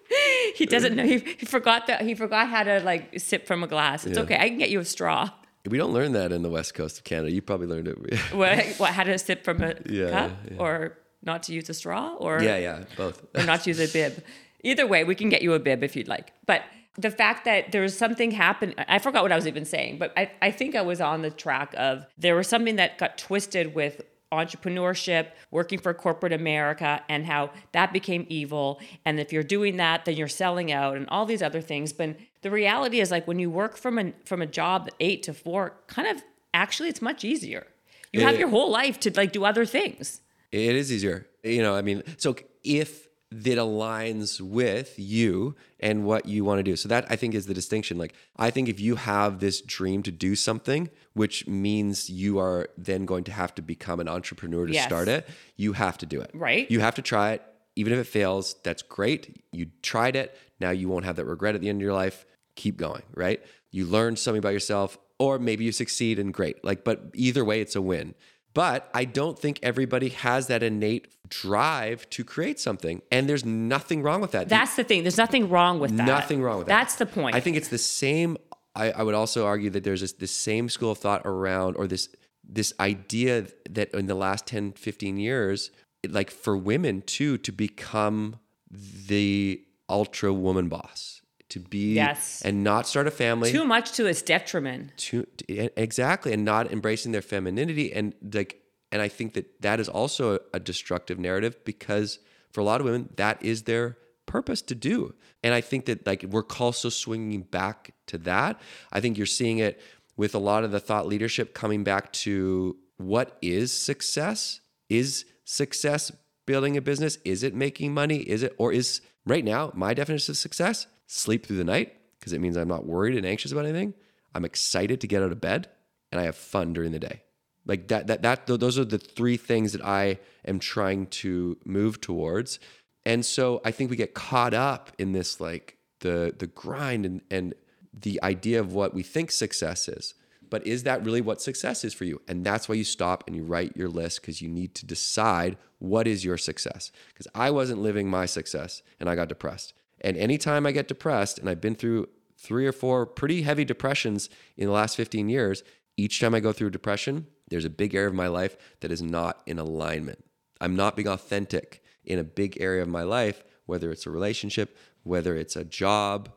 [laughs] he doesn't know. He, he forgot that. He forgot how to like sip from a glass. It's Yeah. okay. I can get you a straw. We don't learn that in the west coast of Canada. You probably learned it. [laughs] What? what how to sip from a Yeah, cup, yeah. or not to use a straw, or yeah, yeah, both. or not to use a bib. Either way, we can get you a bib if you'd like. But the fact that there was something happened i forgot what i was even saying but I, I think i was on the track of there was something that got twisted with entrepreneurship working for corporate america and how that became evil. And if you're doing that then you're selling out and all these other things. But the reality is like when you work from a from a job eight to four kind of actually it's much easier. You have It- your whole life to like do other things. It is easier. You know, I mean, so if that aligns with you and what you want to do. So that I think is the distinction. Like I think if you have this dream to do something, which means you are then going to have to become an entrepreneur to Yes. start it, you have to do it. Right. You have to try it. Even if it fails, that's great. You tried it. Now you won't have that regret at the end of your life. Keep going, right? You learned something about yourself, or maybe you succeed and great. Like, but either way, it's a win. But I don't think everybody has that innate drive to create something. And there's nothing wrong with that. that's the thing there's nothing wrong with that Nothing wrong with that. that's the point I think it's the same. I, I would also argue that there's this, this same school of thought around, or this this idea that in the last 10, 15 years, it- like for women too, to become the ultra woman boss, to be Yes. and not start a family too much to its detriment to exactly and not embracing their femininity and like and i think that that is also a destructive narrative because for a lot of women that is their purpose to do. And i think that like we're also swinging back to that. I think you're seeing it with a lot of the thought leadership coming back to what is success? Is success building a business? Is it making money? Is it or is right now my definition of success sleep through the night because it means i'm not worried and anxious about anything. I'm excited to get out of bed and i have fun during the day like that that that th- those are the three things that i am trying to move towards. And so i think we get caught up in this like the the grind and and the idea of what we think success is. But is that really what success is for you? And that's why you stop and you write your list because you need to decide what is your success. Because i wasn't living my success and i got depressed. And anytime i get depressed and i've been through three or four pretty heavy depressions in the last 15 years each time i go through a depression there's a big area of my life that is not in alignment i'm not being authentic in a big area of my life whether it's a relationship whether it's a job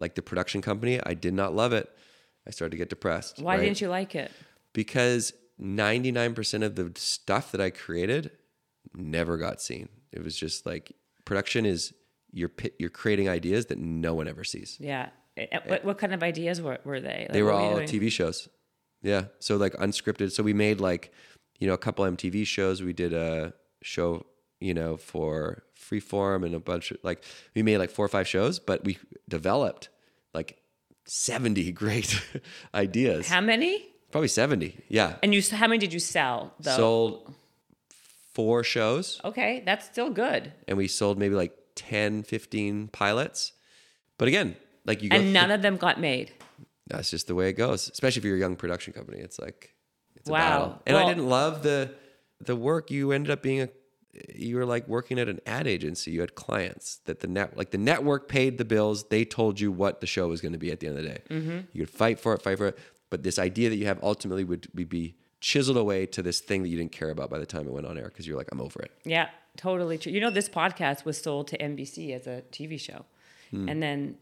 like the production company i did not love it i started to get depressed why right? didn't you like it because 99% of the stuff that I created never got seen. It was just like production is you're you're creating ideas that no one ever sees. yeah Eh, eh, what, what kind of ideas were, were they Like, They were you all? TV shows. Yeah. So like unscripted. So we made like, you know, a couple MTV shows. We did a show, you know, for Freeform and a bunch of like we made like four or five shows, but we developed like 70 [laughs] great ideas. how many Probably 70. Yeah. and you how many did you sell though Sold four shows. okay that's still good and we sold maybe like 10 15 pilots but again like you and none of them got made that's just the way it goes especially if you're a young production company it's like it's Wow. a battle and Well- i didn't love the the work you ended up being a you were like working at an ad agency you had clients that the net like the network paid the bills they told you what the show was going to be at the end of the day Mm-hmm. you could fight for it fight for it but this idea that you have ultimately would be- be chiseled away to this thing that you didn't care about by the time it went on air because you're like i'm over it Yeah, totally true. You know, this podcast was sold to NBC as a TV show. Hmm. And then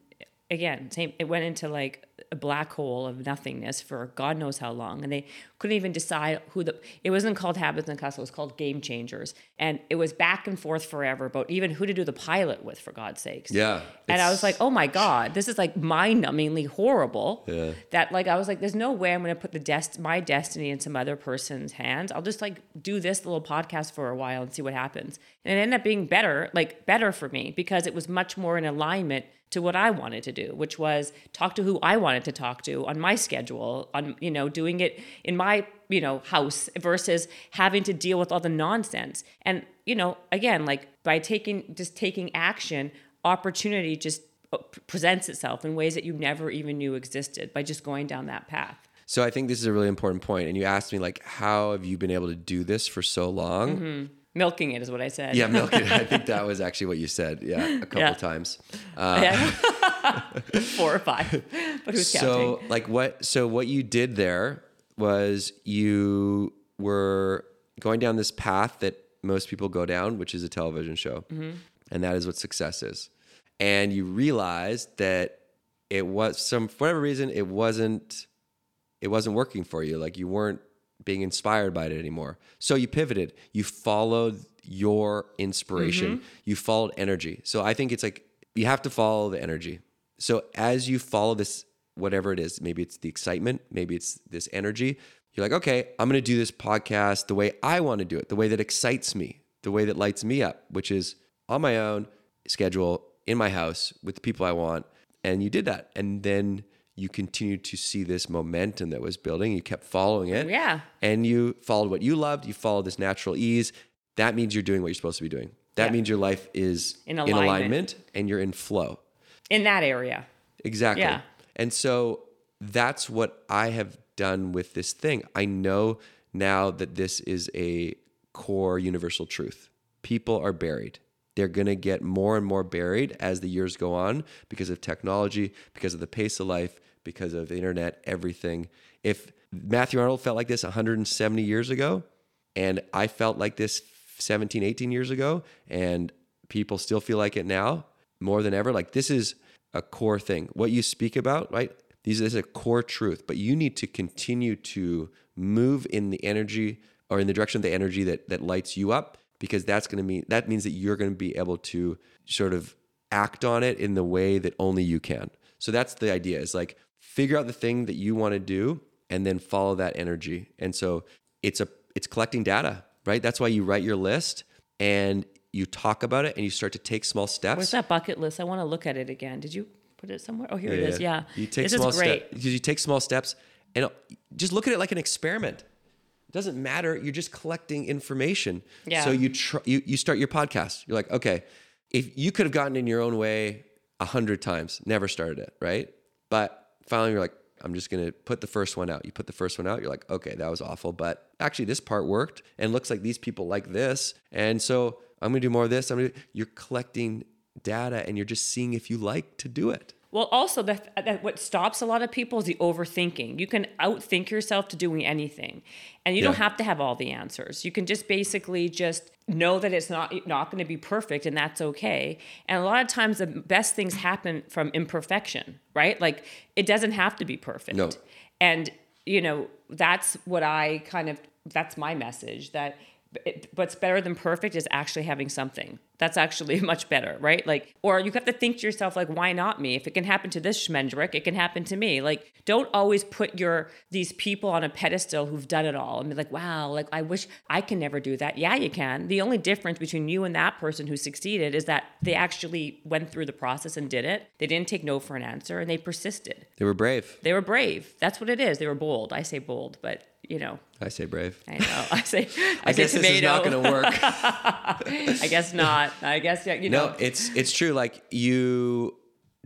again, same it went into like a black hole of nothingness for God knows how long. And they couldn't even decide who the it wasn't called Habits and Hustle, it was called Game Changers. And it was back and forth forever about even who to do the pilot with, for God's sakes. Yeah, And I was like, oh my God, this is like mind numbingly horrible. Yeah. That like I was like, there's no way I'm gonna put the dest my destiny in some other person's hands. I'll just like do this little podcast for a while and see what happens. And it ended up being better, like better for me because it was much more in alignment to what I wanted to do, which was talk to who I wanted to talk to on my schedule, on you know, doing it in my, you know, house versus having to deal with all the nonsense. And, you know, again, like by taking just taking action, opportunity just uh, presents itself in ways that you never even knew existed by just going down that path. So I think this is a really important point. And you asked me like, how have you been able to do this for so long? Milking it is what I said. Yeah, milk it. [laughs] I think that was actually what you said. Yeah, a couple Yeah. times. Yeah. [laughs] Four or five. But who's So counting? like what? So what you did there was you were going down this path that most people go down, which is a television show, Mm-hmm. and that is what success is. And you realized that it was some for whatever reason it wasn't it wasn't working for you. Like you weren't being inspired by it anymore. So you pivoted. You followed your inspiration. Mm-hmm. You followed energy. So I think it's like you have to follow the energy. So as you follow this, whatever it is, maybe it's the excitement, maybe it's this energy, you're like, okay, I'm going to do this podcast the way I want to do it, the way that excites me, the way that lights me up, which is on my own schedule in my house with the people I want. And you did that. And then you continued to see this momentum that was building. You kept following it. Yeah. And you followed what you loved. You followed this natural ease. That means you're doing what you're supposed to be doing. That Yeah. means your life is In in alignment. alignment and you're in flow. In that area. Exactly. Yeah. And so that's what I have done with this thing. I know now that this is a core universal truth. People are buried. They're going to get more and more buried as the years go on because of technology, because of the pace of life, because of the internet, everything. If Matthew Arnold felt like this 170 years ago, and I felt like this 17, 18 years ago, and people still feel like it now more than ever. Like this is a core thing. What you speak about, right? These this is a core truth, but you need to continue to move in the energy or in the direction of the energy that that lights you up because that's going to mean that means that you're going to be able to sort of act on it in the way that only you can. So that's the idea is like figure out the thing that you want to do and then follow that energy. And so it's a it's collecting data, right? That's why you write your list and you talk about it and you start to take small steps. Where's that bucket list? I want to look at it again. Did you put it somewhere? Oh, here it is. Yeah. You take this small steps because you take small steps and just look at it like an experiment. Doesn't matter. You're just collecting information. Yeah. So you tr- you you start your podcast. You're like, okay, if you could have gotten in your own way a hundred times, never started it, right? But finally, you're like, I'm just gonna put the first one out. You put the first one out. You're like, okay, that was awful, but actually, this part worked, and looks like these people like this, and so I'm gonna do more of this. I'm gonna. You're collecting data, and you're just seeing if you like to do it. Well, also that, that what stops a lot of people is the overthinking. You can outthink yourself to doing anything, and you don't have to have all the answers. You can just basically just know that it's not not going to be perfect, and that's okay. And a lot of times, the best things happen from imperfection, right? Like it doesn't have to be perfect. No. And you know that's what I kind of that's my message that it, what's better than perfect is actually having something. That's actually [laughs] much better, right? Like, or you have to think to yourself, like, why not me? If it can happen to this Schmendrick, it can happen to me. Like, don't always put your these people on a pedestal who've done it all and be like, wow, like I wish I can never do that. Yeah, you can. The only difference between you and that person who succeeded is that they actually went through the process and did it. They didn't take no for an answer and they persisted. They were brave. They were brave. That's what it is. They were bold. I say bold, but you know, I say brave. I know. [laughs] I say I, I guess this is not going to work. [laughs] I guess not. I guess yeah, you know. no, it's it's true. Like you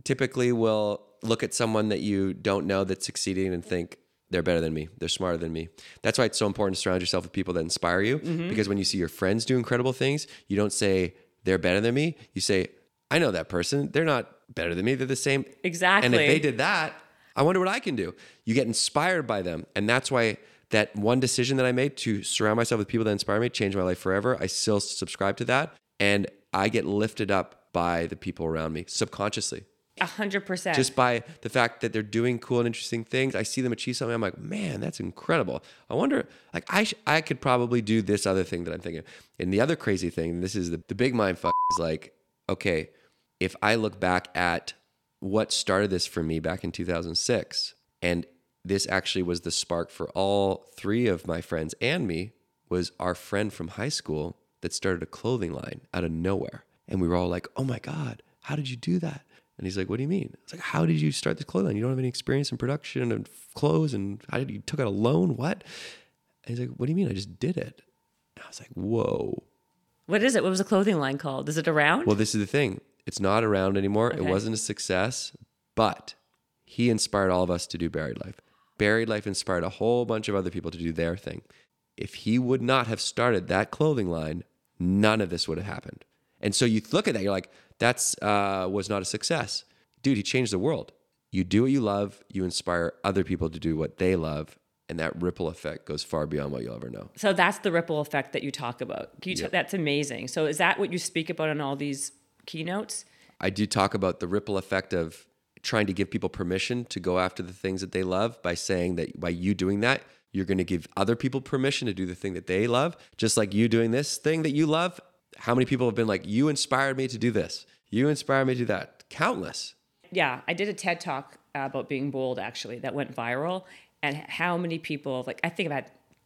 typically will look at someone that you don't know that's succeeding and think they're better than me. They're smarter than me. That's why it's so important to surround yourself with people that inspire you. Mm-hmm. Because when you see your friends do incredible things, you don't say they're better than me. You say, I know that person. They're not better than me. They're the same. Exactly. And if they did that, I wonder what I can do. You get inspired by them. And that's why that one decision that I made to surround myself with people that inspire me changed my life forever. I still subscribe to that. And I get lifted up by the people around me subconsciously. A hundred percent. Just by the fact that they're doing cool and interesting things. I see them achieve something. I'm like, man, that's incredible. I wonder, like, I, sh- I could probably do this other thing that I'm thinking. And the other crazy thing, and this is the, the big mind fuck, is like, okay, if I look back at what started this for me back in 2006, and this actually was the spark for all three of my friends and me, was our friend from high school that started a clothing line out of nowhere. And we were all like, oh my God, how did you do that? And he's like, what do you mean? It's like, how did you start this clothing line? You don't have any experience in production and clothes, and how did you took out a loan? What? And he's like, what do you mean? I just did it. And I was like, whoa. what is it? What was the clothing line called? Is it around? Well, this is the thing. It's not around anymore. It wasn't a success, but he inspired all of us to do Buried Life. Buried Life inspired a whole bunch of other people to do their thing. If he would not have started that clothing line, none of this would have happened. And so you look at that, you're like, that's uh, was not a success. Dude, he changed the world. You do what you love, you inspire other people to do what they love, and that ripple effect goes far beyond what you'll ever know. so that's the ripple effect that you talk about. You t- that's amazing. So is that what you speak about in all these keynotes? I do talk about the ripple effect of trying to give people permission to go after the things that they love by saying that by you doing that, you're going to give other people permission to do the thing that they love, just like you doing this thing that you love. How many people have been like, you inspired me to do this? You inspired me to do that? Countless. Yeah, I did a TED talk about being bold actually that went viral, and how many people, like I think about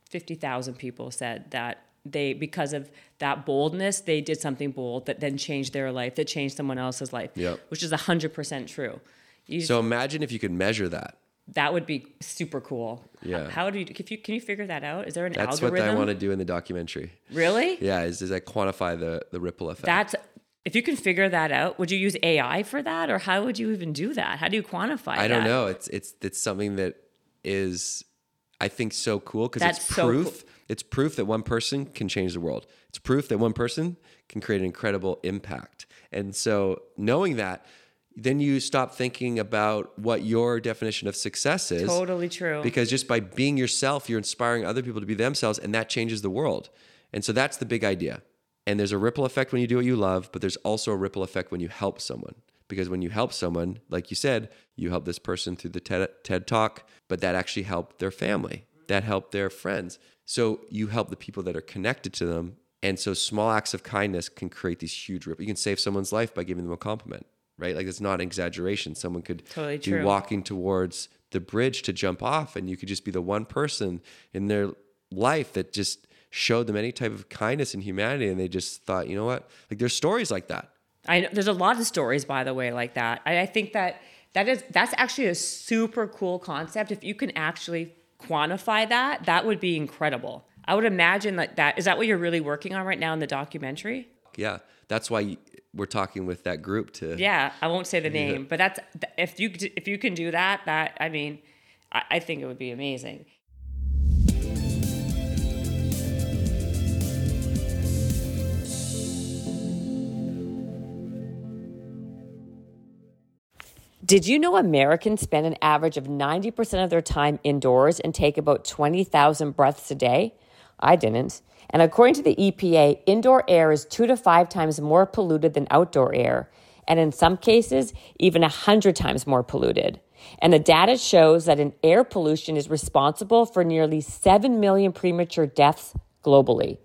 50,000 people said that they because of that boldness they did something bold that then changed their life that changed someone else's life Yep. which is 100% true you, So imagine if you could measure that. That would be super cool Yeah. how, how do you if you can you figure that out is there an algorithm? That's algorithm what I want to do in the documentary. really Yeah, is, is I quantify the the ripple effect. that's if you can figure that out would you use ai for that or how would you even do that how do you quantify I don't know. It's it's it's something that is I think so cool because it's so proof. cool. It's proof that one person can change the world. It's proof that one person can create an incredible impact. And so knowing that, then you stop thinking about what your definition of success is. totally true Because just by being yourself, you're inspiring other people to be themselves, and that changes the world. And so that's the big idea. And there's a ripple effect when you do what you love, but there's also a ripple effect when you help someone. Because when you help someone, like you said, you help this person through the TED, TED Talk, but that actually helped their family, that helped their friends. So you help the people that are connected to them. And so small acts of kindness can create these huge ripple. You can save someone's life by giving them a compliment, right? Like it's not an exaggeration. Someone could Totally be true. walking towards the bridge to jump off, and you could just be the one person in their life that just showed them any type of kindness and humanity, and they just thought, you know what? Like there's stories like that. I know there's a lot of stories, by the way, like that. I, I think that that is that's actually a super cool concept. If you can actually quantify that, that would be incredible. I would imagine that that is that what you're really working on right now in the documentary. Yeah, that's why we're talking with that group to. Yeah, I won't say the name, but that's if you if you can do that, that I mean, I, I think it would be amazing. Did you know Americans spend an average of 90% of their time indoors and take about 20,000 breaths a day? I didn't. And according to the EPA, indoor air is two to five times more polluted than outdoor air, and in some cases, even a 100 times more polluted. And the data shows that an air pollution is responsible for nearly 7 million premature deaths globally.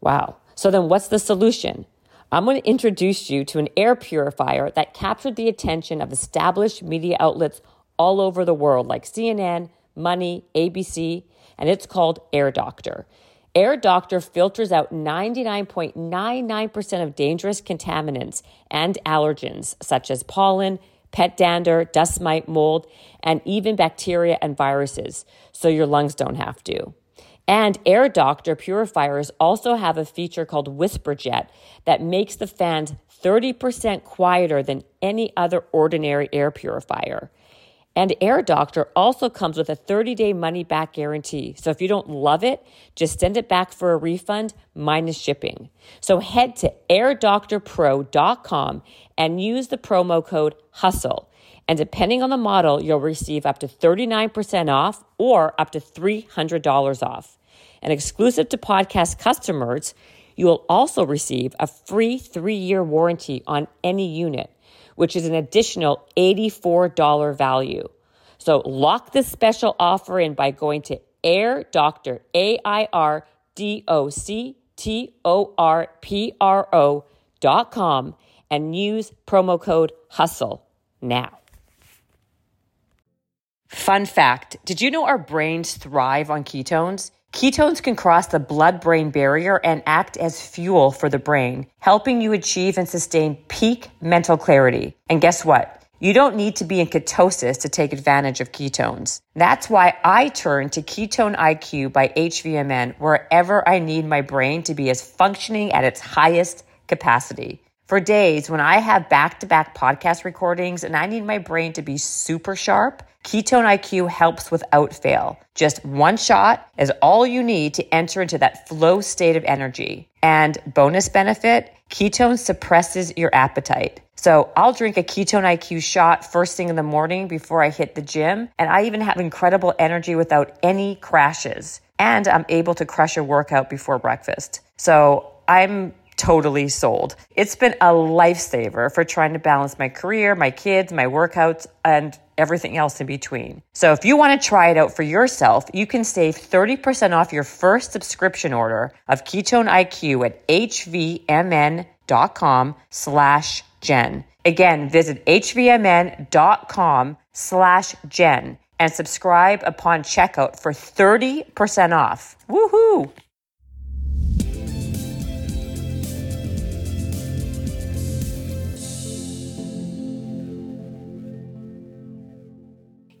Wow. So then what's the solution? I'm going to introduce you to an air purifier that captured the attention of established media outlets all over the world, like CNN, Money, ABC, and it's called Air Doctor. Air Doctor filters out 99.99% of dangerous contaminants and allergens, such as pollen, pet dander, dust mite, mold, and even bacteria and viruses, so your lungs don't have to. And Air Doctor purifiers also have a feature called WhisperJet that makes the fans 30% quieter than any other ordinary air purifier. And Air Doctor also comes with a 30 day money back guarantee. So if you don't love it, just send it back for a refund minus shipping. So head to airdoctorpro.com and use the promo code HUSTLE. And depending on the model, you'll receive up to 39% off or up to $300 off. And exclusive to podcast customers, you will also receive a free three year warranty on any unit, which is an additional $84 value. So lock this special offer in by going to Air Doctor, A I R D O C T O R P R O dot com and use promo code HUSTLE now. Fun fact Did you know our brains thrive on ketones? Ketones can cross the blood brain barrier and act as fuel for the brain, helping you achieve and sustain peak mental clarity. And guess what? You don't need to be in ketosis to take advantage of ketones. That's why I turn to Ketone IQ by HVMN wherever I need my brain to be as functioning at its highest capacity. For days when I have back to back podcast recordings and I need my brain to be super sharp, Ketone IQ helps without fail. Just one shot is all you need to enter into that flow state of energy. And bonus benefit, ketone suppresses your appetite. So I'll drink a Ketone IQ shot first thing in the morning before I hit the gym. And I even have incredible energy without any crashes. And I'm able to crush a workout before breakfast. So I'm totally sold. It's been a lifesaver for trying to balance my career, my kids, my workouts, and everything else in between. So if you want to try it out for yourself, you can save 30% off your first subscription order of Ketone IQ at hvmn.com slash Jen. Again, visit hvmn.com slash Jen and subscribe upon checkout for 30% off. Woohoo!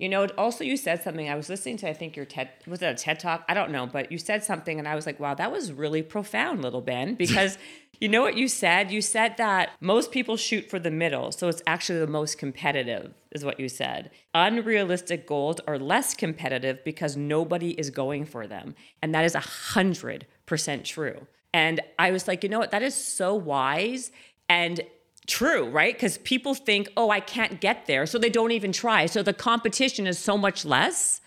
You know, also you said something. I was listening to, I think your TED, was it a TED talk? I don't know, but you said something and I was like, wow, that was really profound, little Ben, [laughs] because you know what you said? You said that most people shoot for the middle. So it's actually the most competitive, is what you said. Unrealistic goals are less competitive because nobody is going for them. And that is a hundred percent true. And I was like, you know what? That is so wise. And true, right? Because people think, oh, I can't get there. So they don't even try. So the competition is so much less.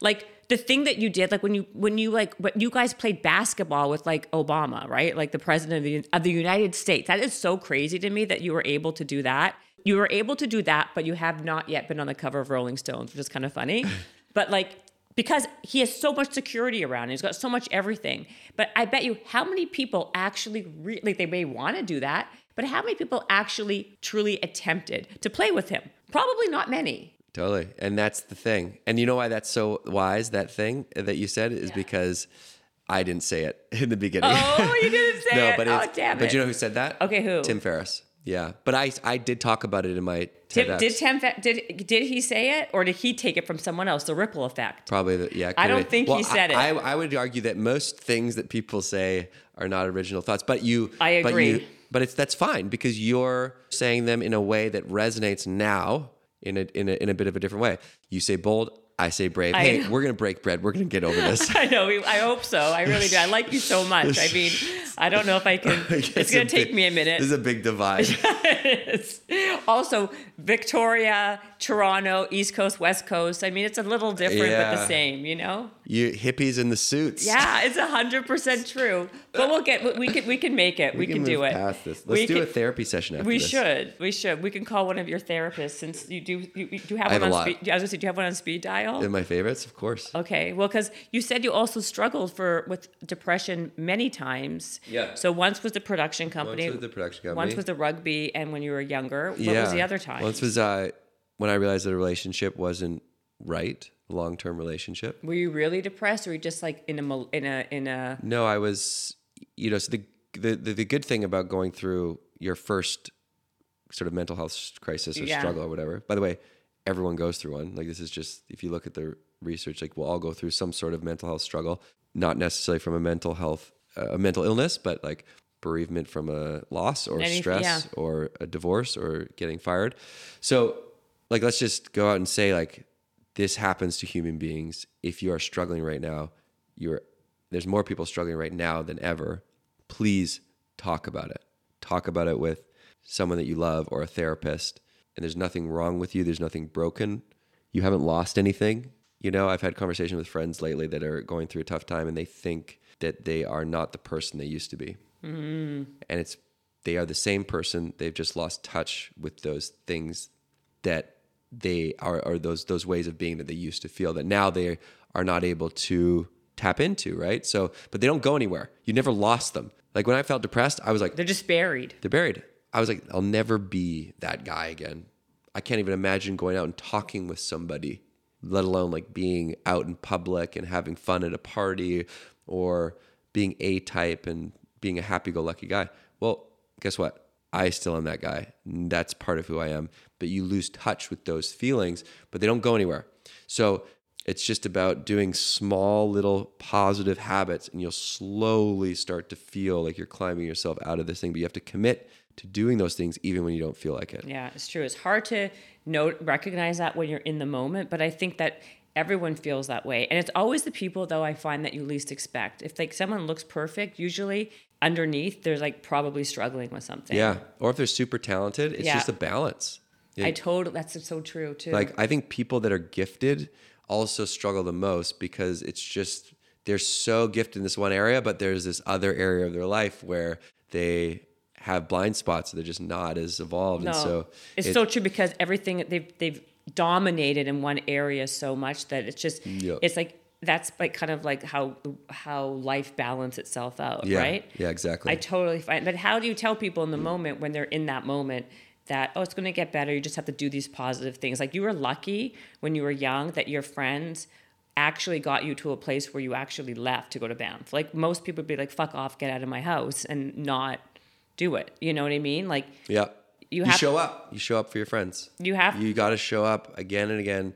Like the thing that you did, like when you, when you like, what you guys played basketball with like Obama, right? Like the president of the, of the United States. That is so crazy to me that you were able to do that. You were able to do that, but you have not yet been on the cover of Rolling Stones, which is kind of funny. [laughs] but like, because he has so much security around. He's got so much everything. But I bet you how many people actually re- like they may want to do that, but how many people actually truly attempted to play with him? Probably not many. Totally. And that's the thing. And you know why that's so wise, that thing that you said, is Yeah. because I didn't say it [laughs] in the beginning. Oh, you didn't say [laughs] no, it. but oh, damn But you know who said that? Okay, who? Tim Ferriss. Yeah. But I I did talk about it in my Tim, did Tim did did he say it or did he take it from someone else? The ripple effect. Probably, the, yeah. I don't think he said it. I, I, I would argue that most things that people say are not original thoughts, but you. I But, agree. you, but it's that's fine because you're saying them in a way that resonates now in a in a in a bit of a different way. You say bold, I say brave. I hey, know. we're gonna break bread. We're gonna get over this. [laughs] I know. we- I hope so. I really do. I like you so much. I mean, I don't know if I can. [laughs] It's going to take big- me a minute. This is a big divide. [laughs] It's also, Victoria, Toronto, East Coast, West Coast. I mean, it's a little different, but the same. You know? you hippies in the suits. Yeah, it's hundred percent true. But we'll get. We can. We can make it. We, can, do move it. Past this. We Let's do a therapy session after We this. should. We should. We can call one of your therapists since you do. You, you do have I one have a on lot. speed. I was gonna say, do you have one on speed dial? In my favorites, of course. Okay, well, because you said you also struggled for with depression many times. Yeah. So once was the production company. Once was the production company. Once was the rugby, and when you were younger, what was the other time? Once was uh, when I realized that a relationship wasn't right, long term relationship. were you really depressed, or were you just like in a in a in a? No, I was, you know, so the, the, the, the good thing about going through your first sort of mental health crisis or Yeah. struggle or whatever, by the way, everyone goes through one. Like, this is just, if you look at the research, like, we'll all go through some sort of mental health struggle, not necessarily from a mental health, uh, a mental illness, but like bereavement from a loss or Any- stress yeah. or a divorce or getting fired. So, like, let's just go out and say, like, this happens to human beings. If you are struggling right now, you're there's more people struggling right now than ever. Please talk about it. Talk about it with someone that you love or a therapist. And there's nothing wrong with you. There's nothing broken. You haven't lost anything. You know, I've had conversation with friends lately that are going through a tough time and they think that they are not the person they used to be. Mm. And it's they are the same person. They've just lost touch with those things that they are, or those those ways of being that they used to feel that now they are not able to tap into, right? So, but they don't go anywhere. You never lost them. Like when I felt depressed, I was like, They're just buried. they're buried. I was like, I'll never be that guy again. I can't even imagine going out and talking with somebody, let alone like being out in public and having fun at a party or being A type and being a happy go lucky guy. Well, guess what? I still am that guy. That's part of who I am. But you lose touch with those feelings, but they don't go anywhere. So it's just about doing small little positive habits and you'll slowly start to feel like you're climbing yourself out of this thing. But you have to commit to doing those things even when you don't feel like it. Yeah, it's true. It's hard to note recognize that when you're in the moment, but I think that everyone feels that way. And it's always the people though I find that you least expect. If like someone looks perfect, usually underneath they're like probably struggling with something. Yeah. Or if they're super talented, it's Yeah. just a balance. I totally that's so true too. Like I think people that are gifted also struggle the most because it's just they're so gifted in this one area, but there's this other area of their life where they have blind spots. They're just not as evolved. No, And so it's it- so true because everything they've they've dominated in one area so much that it's just Yeah. it's like that's like kind of like how how life balance itself out, yeah, right? Yeah, exactly. I totally find. But how do you tell people in the moment when they're in that moment that oh, it's going to get better? You just have to do these positive things. Like you were lucky when you were young that your friends actually got you to a place where you actually left to go to Banff. Like most people would be like, "Fuck off, get out of my house," and not do it. You know what I mean? Like yeah. you You, show up. You show up for your friends. you have You got to show up again and again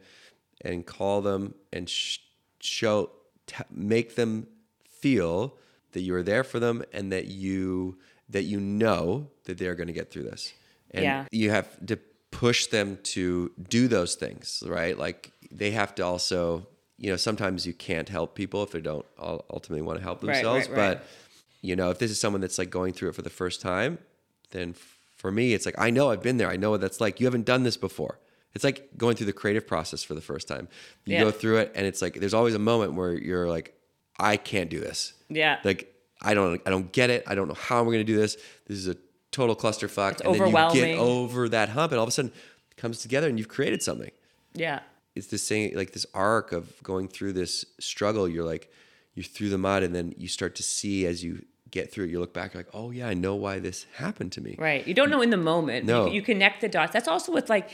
and call them and sh- show, t- make them feel that you are there for them and that you that you know that they're going to get through this. And Yeah. you have to push them to do those things, right? Like they have to also, you know, sometimes you can't help people if they don't ultimately want to help themselves, right, right. but you know, if this is someone that's like going through it for the first time, then for me, it's like, I know I've been there. I know what that's like. You haven't done this before. It's like going through the creative process for the first time. You Yeah. go through it and it's like, there's always a moment where you're like, I can't do this. yeah. Like, I don't, I don't get it. I don't know how I'm going to do this. This is a total clusterfuck. and then you get over that hump and all of a sudden it comes together and you've created something yeah. it's this same like this arc of going through this struggle you're like you're through the mud and then you start to see as you get through it you look back you're like oh yeah i know why this happened to me Right. You don't know in the moment. No. You, you connect the dots. That's also with like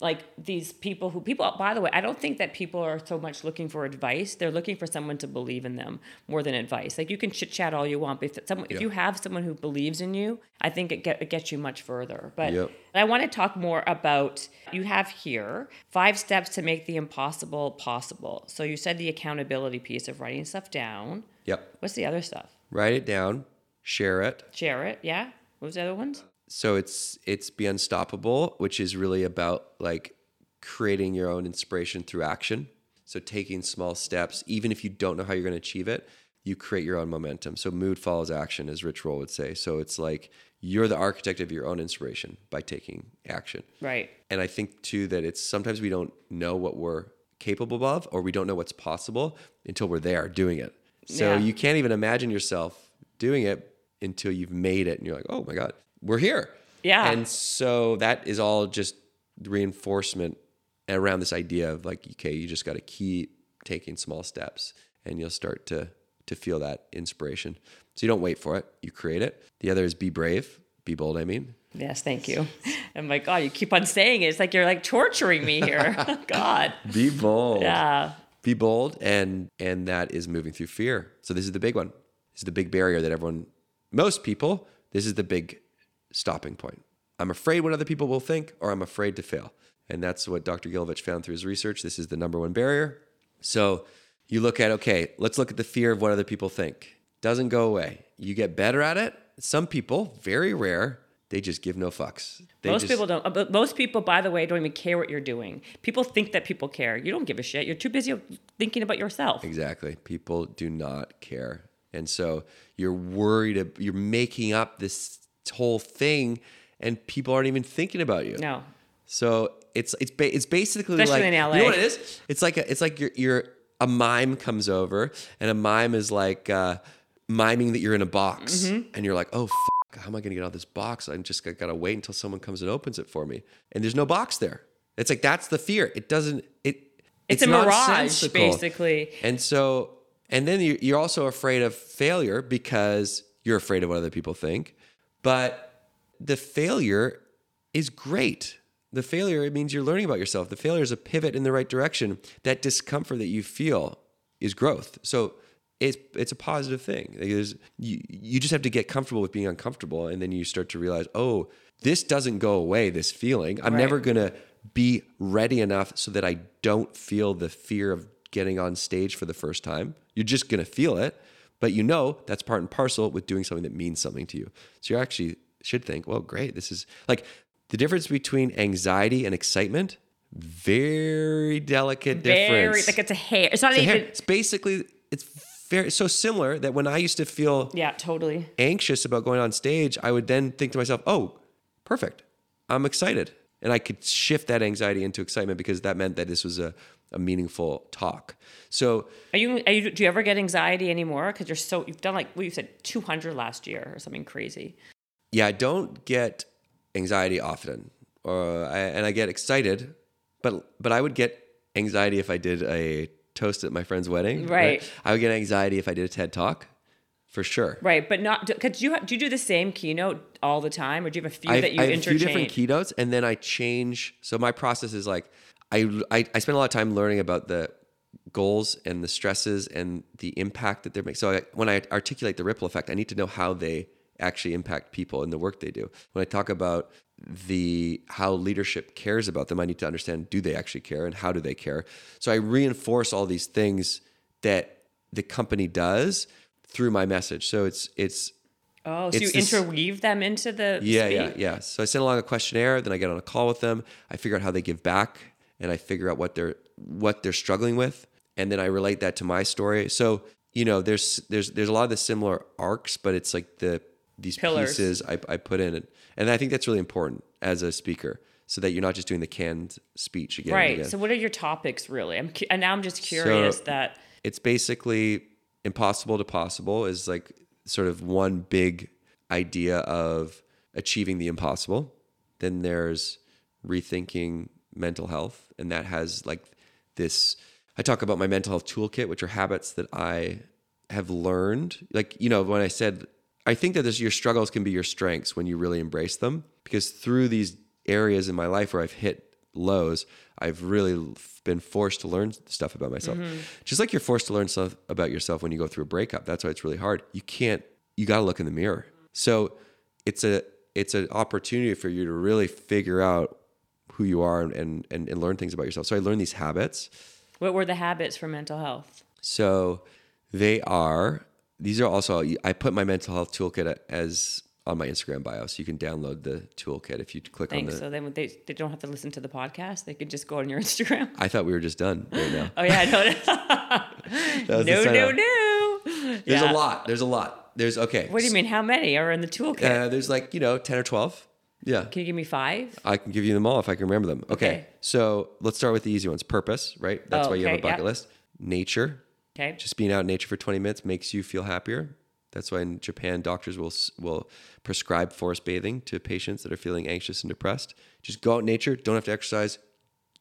like these people who people by the way, I don't think that people are so much looking for advice. They're looking for someone to believe in them more than advice. Like you can chit chat all you want, but if someone if you have someone who believes in you, I think it, get, it gets you much further. But Yep. I want to talk more about you have here five steps to make the impossible possible. So you said the accountability piece of writing stuff down. yep What's the other stuff? write it down share it Share it, yeah? What was the other ones? So it's it's be unstoppable which is really about like creating your own inspiration through action. So taking small steps even if you don't know how you're going to achieve it you create your own momentum. So mood follows action as rich roll would say. So it's like you're the architect of your own inspiration by taking action. Right. and i think too that it's sometimes we don't know what we're capable of or we don't know what's possible until we're there doing it. So Yeah. you can't even imagine yourself doing it until you've made it and you're like oh my god we're here Yeah. and so that is all just reinforcement around this idea of like okay you just got to keep taking small steps and you'll start to to feel that inspiration so you don't wait for it you create it the other is be brave be bold i mean Yes, thank you. I'm like, God, you keep on saying it. It's like you're like torturing me here. [laughs] God. be bold Yeah. be bold and and that is moving through fear so this is the big one this is the big barrier that everyone most people this is the big stopping point i'm afraid what other people will think or i'm afraid to fail and that's what dr gilovich found through his research this is the number one barrier so you look at okay let's look at the fear of what other people think doesn't go away you get better at it some people very rare they just give no fucks they most just, people don't. uh, But most people, by the way, don't even care what you're doing. People think that people care. You don't give a shit. You're too busy thinking about yourself. Exactly. People do not care. And so you're worried, you're making up this whole thing and people aren't even thinking about you. No. So it's it's ba- it's basically Especially like in LA. you know what it is? It's like a, it's like you're you're a mime comes over and a mime is like uh, miming that you're in a box Mm-hmm. and you're like, "Oh fuck, how am I going to get out of this box? I'm just got to wait until someone comes and opens it for me." And there's no box there. It's like that's the fear. It doesn't it It's, a mirage, basically. And so, and then you're also afraid of failure because you're afraid of what other people think. But the failure is great. The failure, it means you're learning about yourself. The failure is a pivot in the right direction. That discomfort that you feel is growth. So it's it's a positive thing. There's, you, you just have to get comfortable with being uncomfortable. And then you start to realize, oh, this doesn't go away, this feeling. I'm Right. never going to be ready enough so that I don't feel the fear of getting on stage for the first time. You're just going to feel it, but you know that's part and parcel with doing something that means something to you. So you actually should think, well, great. This is like the difference between anxiety and excitement. Very delicate Very difference. like it's a hair. It's not It's even. It's basically it's very so similar that when I used to feel Yeah, totally. anxious about going on stage, I would then think to myself, "Oh, perfect. I'm excited." And I could shift that anxiety into excitement because that meant that this was a a meaningful talk. So Are you, are you do you ever get anxiety anymore? Because you're so you've done like what you said 200 last year or something crazy. yeah, I don't get anxiety often, or I, and I get excited, but but I would get anxiety if I did a toast at my friend's wedding. Right. I would get anxiety if I did a TED talk, for sure. Right, but not because you do you do the same keynote all the time, or do you have a few I, that you I have a few different keynotes, and then I change. So my process is like I, I I spend a lot of time learning about the goals and the stresses and the impact that they're making. So I, when I articulate the ripple effect, I need to know how they actually impact people in the work they do. When I talk about the how leadership cares about them, I need to understand do they actually care and how do they care. So I reinforce all these things that the company does through my message. So it's it's oh, so you this- interweave them into the yeah, yeah, yeah. So I send along a questionnaire, then I get on a call with them. I figure out how they give back, and I figure out what they're what they're struggling with, and then I relate that to my story. So you know, there's there's there's a lot of the similar arcs, but it's like the these Pillars. pieces I, I put in, and, and I think that's really important as a speaker, so that you're not just doing the canned speech again. Right. again. So what are your topics really? I'm cu- and now I'm just curious So- that it's basically impossible to possible is like sort of one big idea of achieving the impossible. Then there's rethinking mental health, and that has like this. I talk about my mental health toolkit, which are habits that I have learned. Like you know, when I said, I think that this, your struggles can be your strengths when you really embrace them, because through these areas in my life where I've hit lows, I've really been forced to learn stuff about myself. Mm-hmm. Just like you're forced to learn stuff about yourself when you go through a breakup. That's why it's really hard. You can't. You got to look in the mirror. So it's a it's an opportunity for you to really figure out who you are and and, and learn things about yourself. So I learned these habits. what were the habits for mental health? So they are these are also I put my mental health toolkit as on my Instagram bio, so you can download the toolkit if you click Thanks. on the. So then they they don't have to listen to the podcast. They could just go on your [laughs] Instagram. I thought we were just done right now. Oh yeah, no, [laughs] [laughs] That was no, sign no, no. There's Yeah. a lot. There's a lot. There's okay. What do you mean? How many are in the toolkit? Uh, there's like you know ten or twelve. Yeah. Can you give me five? I can give you them all if I can remember them. Okay. Okay. So let's start with the easy ones. Purpose, right? That's Oh, why you have a bucket yeah. list. Nature. Okay. Just being out in nature for 20 minutes makes you feel happier. That's why in Japan, doctors will will prescribe forest bathing to patients that are feeling anxious and depressed. Just go out in nature. Don't have to exercise.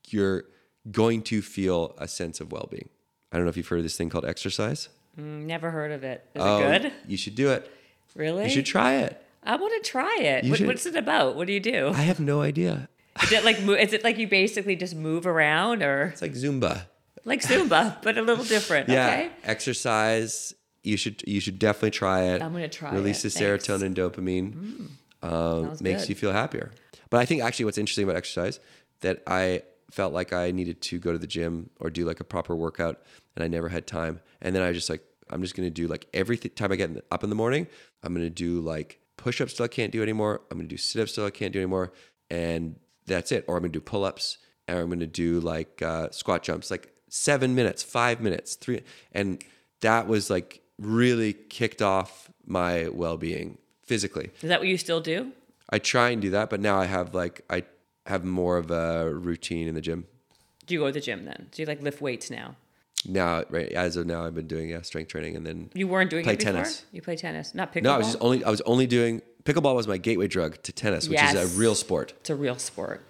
You're going to feel a sense of well being. I don't know if you've heard of this thing called exercise. Mm, Never heard of it. Is Oh, it good? You should do it. Really? You should try it. I want to try it. What, should- What's it about? What do you do? I have no idea. Is it like is it like you basically just move around or It's like Zumba. like Zumba, but a little different? Yeah, Okay. exercise. You should you should definitely try it. I'm gonna try Releases serotonin, dopamine, um, Sounds makes good. you feel happier. But I think actually what's interesting about exercise that I felt like I needed to go to the gym or do like a proper workout, and I never had time. And then I just like I'm just gonna do like every th- time I get up in the morning, I'm gonna do like push-ups till I can't do anymore. I'm gonna do sit-ups till I can't do anymore, and that's it. Or I'm gonna do pull-ups, and I'm gonna do like uh, squat jumps, like seven minutes, five minutes, three, and that was like really kicked off my well-being physically. Is that what you still do? I try and do that, but now I have like I have more of a routine in the gym. Do you go to the gym then? Do you like lift weights now? Now, right as of now, I've been doing yeah, strength training, and then You weren't doing Play before. tennis. You play tennis, not pickleball. no, I was just only I was only doing pickleball was my gateway drug to tennis, which is a real sport. It's a real sport,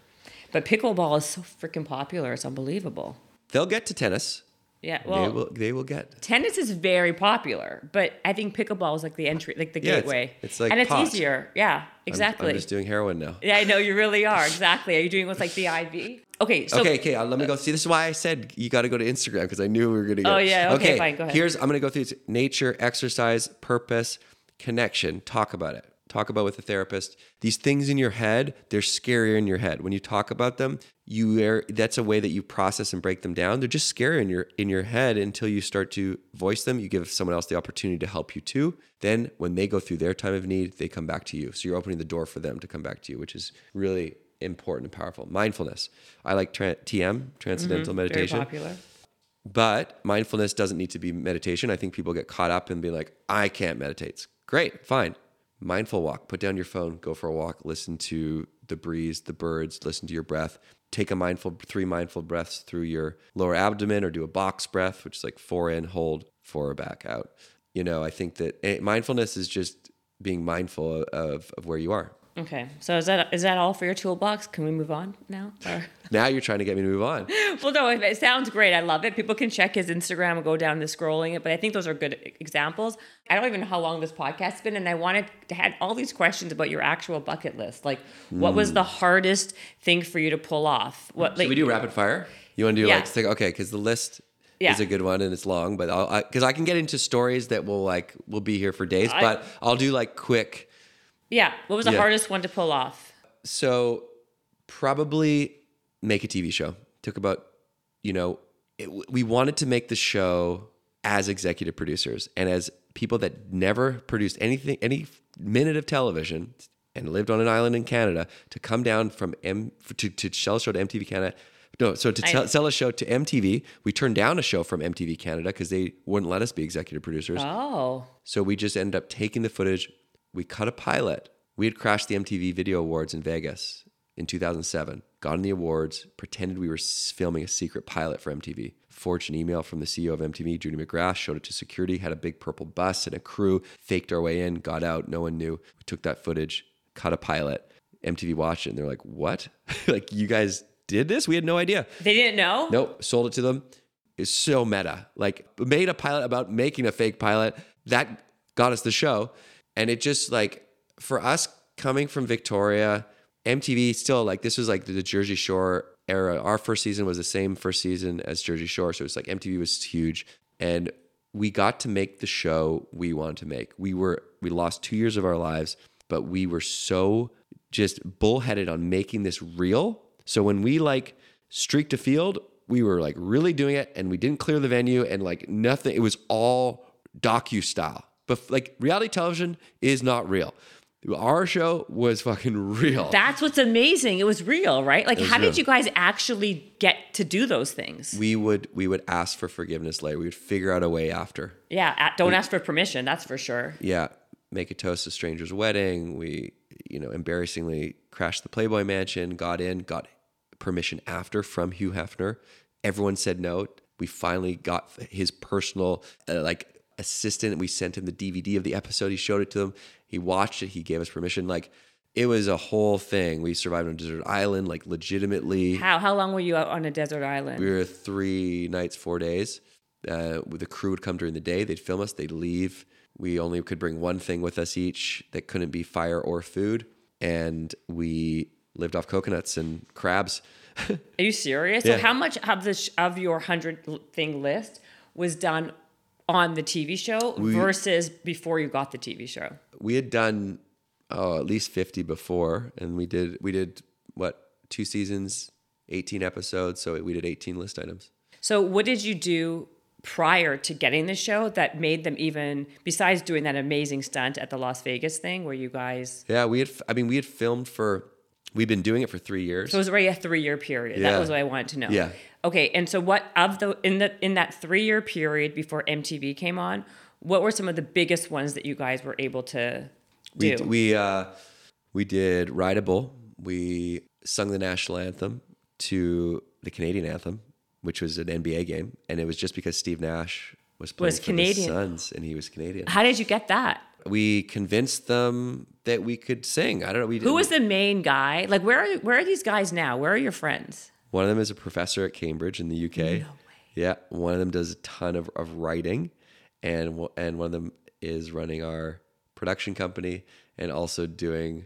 but pickleball is so freaking popular. It's unbelievable. They'll get to tennis. Yeah. well, they will. They will get. tennis is very popular, but I think pickleball is like the entry, like the Yeah, it's- gateway. it's like and it's pot. easier. Yeah, I'm- exactly. I'm, just doing heroin now. yeah, I know you really [laughs] are. Exactly. Are you doing what's like the IV? Okay. So okay, okay. uh, let me go. See, this is why I said you got to go to Instagram because I knew we were going to go. Oh, yeah, okay, fine, go ahead. Here's I'm going to go through nature, exercise, purpose, connection. Talk about it. Talk about with a therapist. These things in your head, they're scarier in your head. When you talk about them, you are, that's a way that you process and break them down. They're just scary in your in your head until you start to voice them. You give someone else the opportunity to help you too. Then when they go through their time of need, they come back to you. So you're opening the door for them to come back to you, which is really important and powerful. Mindfulness. I like tra- TM, transcendental very meditation. popular. But mindfulness doesn't need to be meditation. I think people get caught up in being like, I can't meditate. It's great, fine. Mindful walk. Put down your phone, go for a walk, listen to the breeze, the birds, listen to your breath. Take a mindful, three mindful breaths through your lower abdomen or do a box breath, which is like four in, hold, four back out. You know, I think that eh, mindfulness is just being mindful of, of where you are. Okay, so is that is that all for your toolbox? Can we move on now? Or- [laughs] Now you're trying to get me to move on. [laughs] well, no, it it sounds great. I love it. People can check his Instagram and go down the scrolling it, but I think those are good examples. I don't even know how long this podcast's been, and I wanted to had all these questions about your actual bucket list. Like, what was the hmm. hardest thing for you to pull off? What like Should we do rapid fire? You want to do Yeah. like okay, because the list Yeah. is a good one and it's long, but I'll because I, can get into stories that will like will be here for days, I- but I'll do like quick. Yeah? What was the Yeah. hardest one to pull off? So probably make a TV show. Took about you know it, we wanted to make the show as executive producers and as people that never produced anything any minute of television and lived on an island in Canada to come down from M to, to sell a show to MTV Canada. No, so to tell sell a show to MTV, we turned down a show from MTV Canada because they wouldn't let us be executive producers. Oh, So we just ended up taking the footage. We cut a pilot. We had crashed the MTV Video Awards in Vegas in 2007. Got in the awards, pretended we were filming a secret pilot for MTV. Forged an email from the CEO of MTV, Judy McGrath, showed it to security, had a big purple bus and a crew, faked our way in, got out, no one knew. We took that footage, cut a pilot. MTV watched it and they're like, what? [laughs] like, you guys did this? We had no idea. they didn't know. Nope, sold it to them. It's so meta. Like made a pilot about making a fake pilot. That got us the show. And it just like for us coming from Victoria, MTV still like this was like the Jersey Shore era. Our first season was the same first season as Jersey Shore. So it's like MTV was huge. And we got to make the show we wanted to make. We were we lost two years of our lives, but we were so just bullheaded on making this real. So when we like streaked a field, we were like really doing it and we didn't clear the venue and like nothing. It was all docu style. But like reality television is not real. Our show was fucking real. That's what's amazing. It was real, right? Like, how real. did you guys actually get to do those things? we would we would ask for forgiveness later. We would figure out a way after. yeah, don't ask for permission. That's for sure. yeah, make a toast to stranger's wedding. We, you know, embarrassingly crashed the Playboy Mansion, got in, got permission after from Hugh Hefner. Everyone said no. We finally got his personal, uh, like, assistant. We sent him the DVD of the episode. He showed it to them. He watched it. He gave us permission. Like, it was a whole thing. We survived on a desert island, like, legitimately. How how long were you out on a desert island? We were three nights, four days. Uh, the crew would come during the day. They'd film us. They'd leave. We only could bring one thing with us each that couldn't be fire or food, and we lived off coconuts and crabs. [laughs] Are you serious? Yeah. So how much of the sh- of your hundred thing list was done on the TV show versus before you got the TV show? we had done oh, at least fifty before, and we did we did what two seasons, eighteen episodes. So we did eighteen list items. So what did you do prior to getting the show that made them even besides doing that amazing stunt at the Las Vegas thing where you guys Yeah, we had. I mean, we had filmed for. We'd been doing it for three years. so it was already a three year period. Yeah. That was what I wanted to know. Yeah. Okay, and so what of the in the in that three year period before MTV came on, what were some of the biggest ones that you guys were able to do? We we uh, we did Rideable. We sung the national anthem to the Canadian anthem, which was an NBA game, and it was just because Steve Nash was playing Was for Canadian. the Suns, and he was Canadian. How did you get that? We convinced them that we could sing. I don't know. We Who was the main guy? Like, where are where are these guys now? Where are your friends? One of them is a professor at Cambridge in the UK. No way. Yeah, one of them does a ton of, of writing, and one- and one of them is running our production company and also doing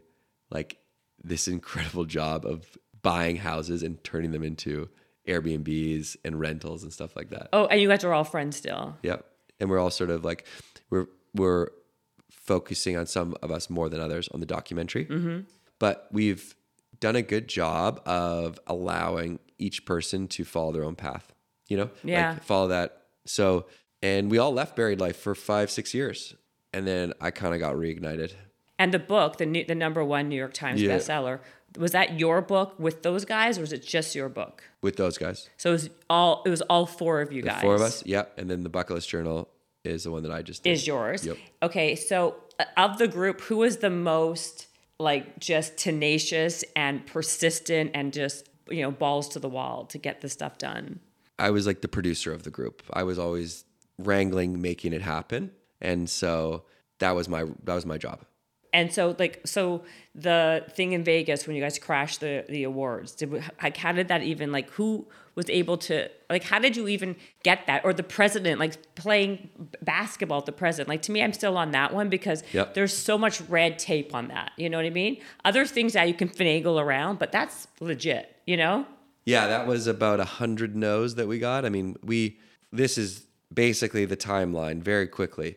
like this incredible job of buying houses and turning them into Airbnbs and rentals and stuff like that. Oh, and you guys are all friends still. Yep. And we're all sort of like we're we're focusing on some of us more than others on the documentary. Mm-hmm. But we've done a good job of allowing each person to follow their own path. You know, Yeah. like follow that. So, and we all left Buried Life for five, six years, and then I kind of got reignited. And the book, the new, the number one New York Times Yeah. bestseller, was that your book with those guys, or was it just your book? with those guys. So it was all it was all four of you The guys. four of us, yeah. And then the Bucket List Journal is the one that I just did. is yours. Yep. Okay, so uh, of the group, who was the most like just tenacious and persistent and just, you know, balls to the wall to get this stuff done. I was like the producer of the group. I was always wrangling, making it happen, and so that was my that was my job. And so, like, so the thing in Vegas when you guys crashed the the awards, did we, like, how did that even like who was able to like how did you even get that or the president like playing basketball at the president like to me i'm still on that one because Yep. there's so much red tape on that you know what i mean other things that you can finagle around but that's legit you know Yeah, that was about a hundred no's that we got. I mean, we this is basically the timeline very quickly.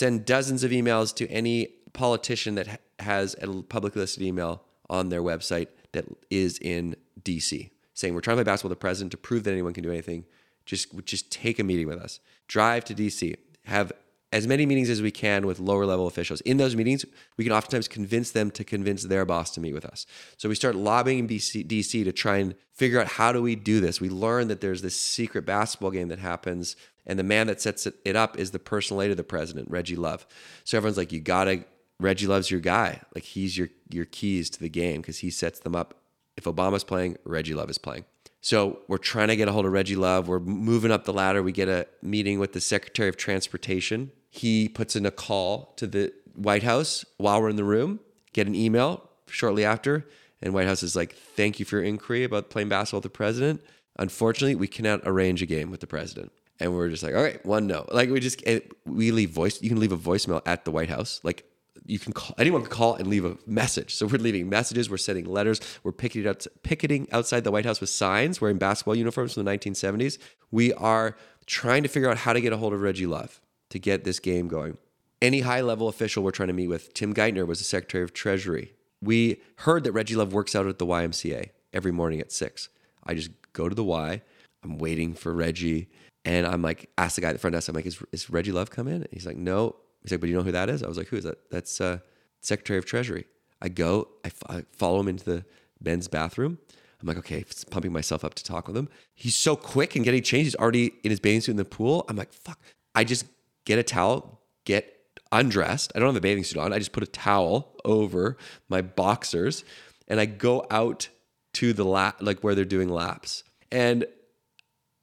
Send dozens of emails to any politician that has a publicly listed email on their website that is in DC, saying we're trying to play basketball with the president to prove that anyone can do anything. Just just take a meeting with us. Drive to DC. Have as many meetings as we can with lower level officials. In those meetings, we can oftentimes convince them to convince their boss to meet with us. So we start lobbying BC, DC to try and figure out how do we do this. We learn that there's this secret basketball game that happens, and the man that sets it, up is the personal aide of the president, Reggie Love. So everyone's like, you gotta. Reggie Love's your guy. Like he's your your keys to the game because he sets them up. If Obama's playing, Reggie Love is playing. So we're trying to get a hold of Reggie Love. We're moving up the ladder. We get a meeting with the Secretary of Transportation. He puts in a call to the White House while we're in the room, get an email shortly after. And White House is like, thank you for your inquiry about playing basketball with the president. Unfortunately, we cannot arrange a game with the president. And we're just like, all right, one no. Like we just, we leave voice, you can leave a voicemail at the White House. Like you can call anyone can call and leave a message. So we're leaving messages, we're sending letters, we're picketing out picketing outside the White House with signs, wearing basketball uniforms from the 1970s. We are trying to figure out how to get a hold of Reggie Love to get this game going. Any high level official we're trying to meet with, Tim Geithner was the Secretary of Treasury. We heard that Reggie Love works out at the YMCA every morning at six. I just go to the Y. I'm waiting for Reggie. And I'm like, ask the guy at the front desk, I'm like, is, is Reggie Love come in? And he's like, no. He's like, but you know who that is? I was like, who is that? That's uh, Secretary of Treasury. I go, I, f- I follow him into the men's bathroom. I'm like, okay, pumping myself up to talk with him. He's so quick and getting changed. He's already in his bathing suit in the pool. I'm like, fuck. I just get a towel, get undressed. I don't have a bathing suit on. I just put a towel over my boxers and I go out to the lap, like where they're doing laps. And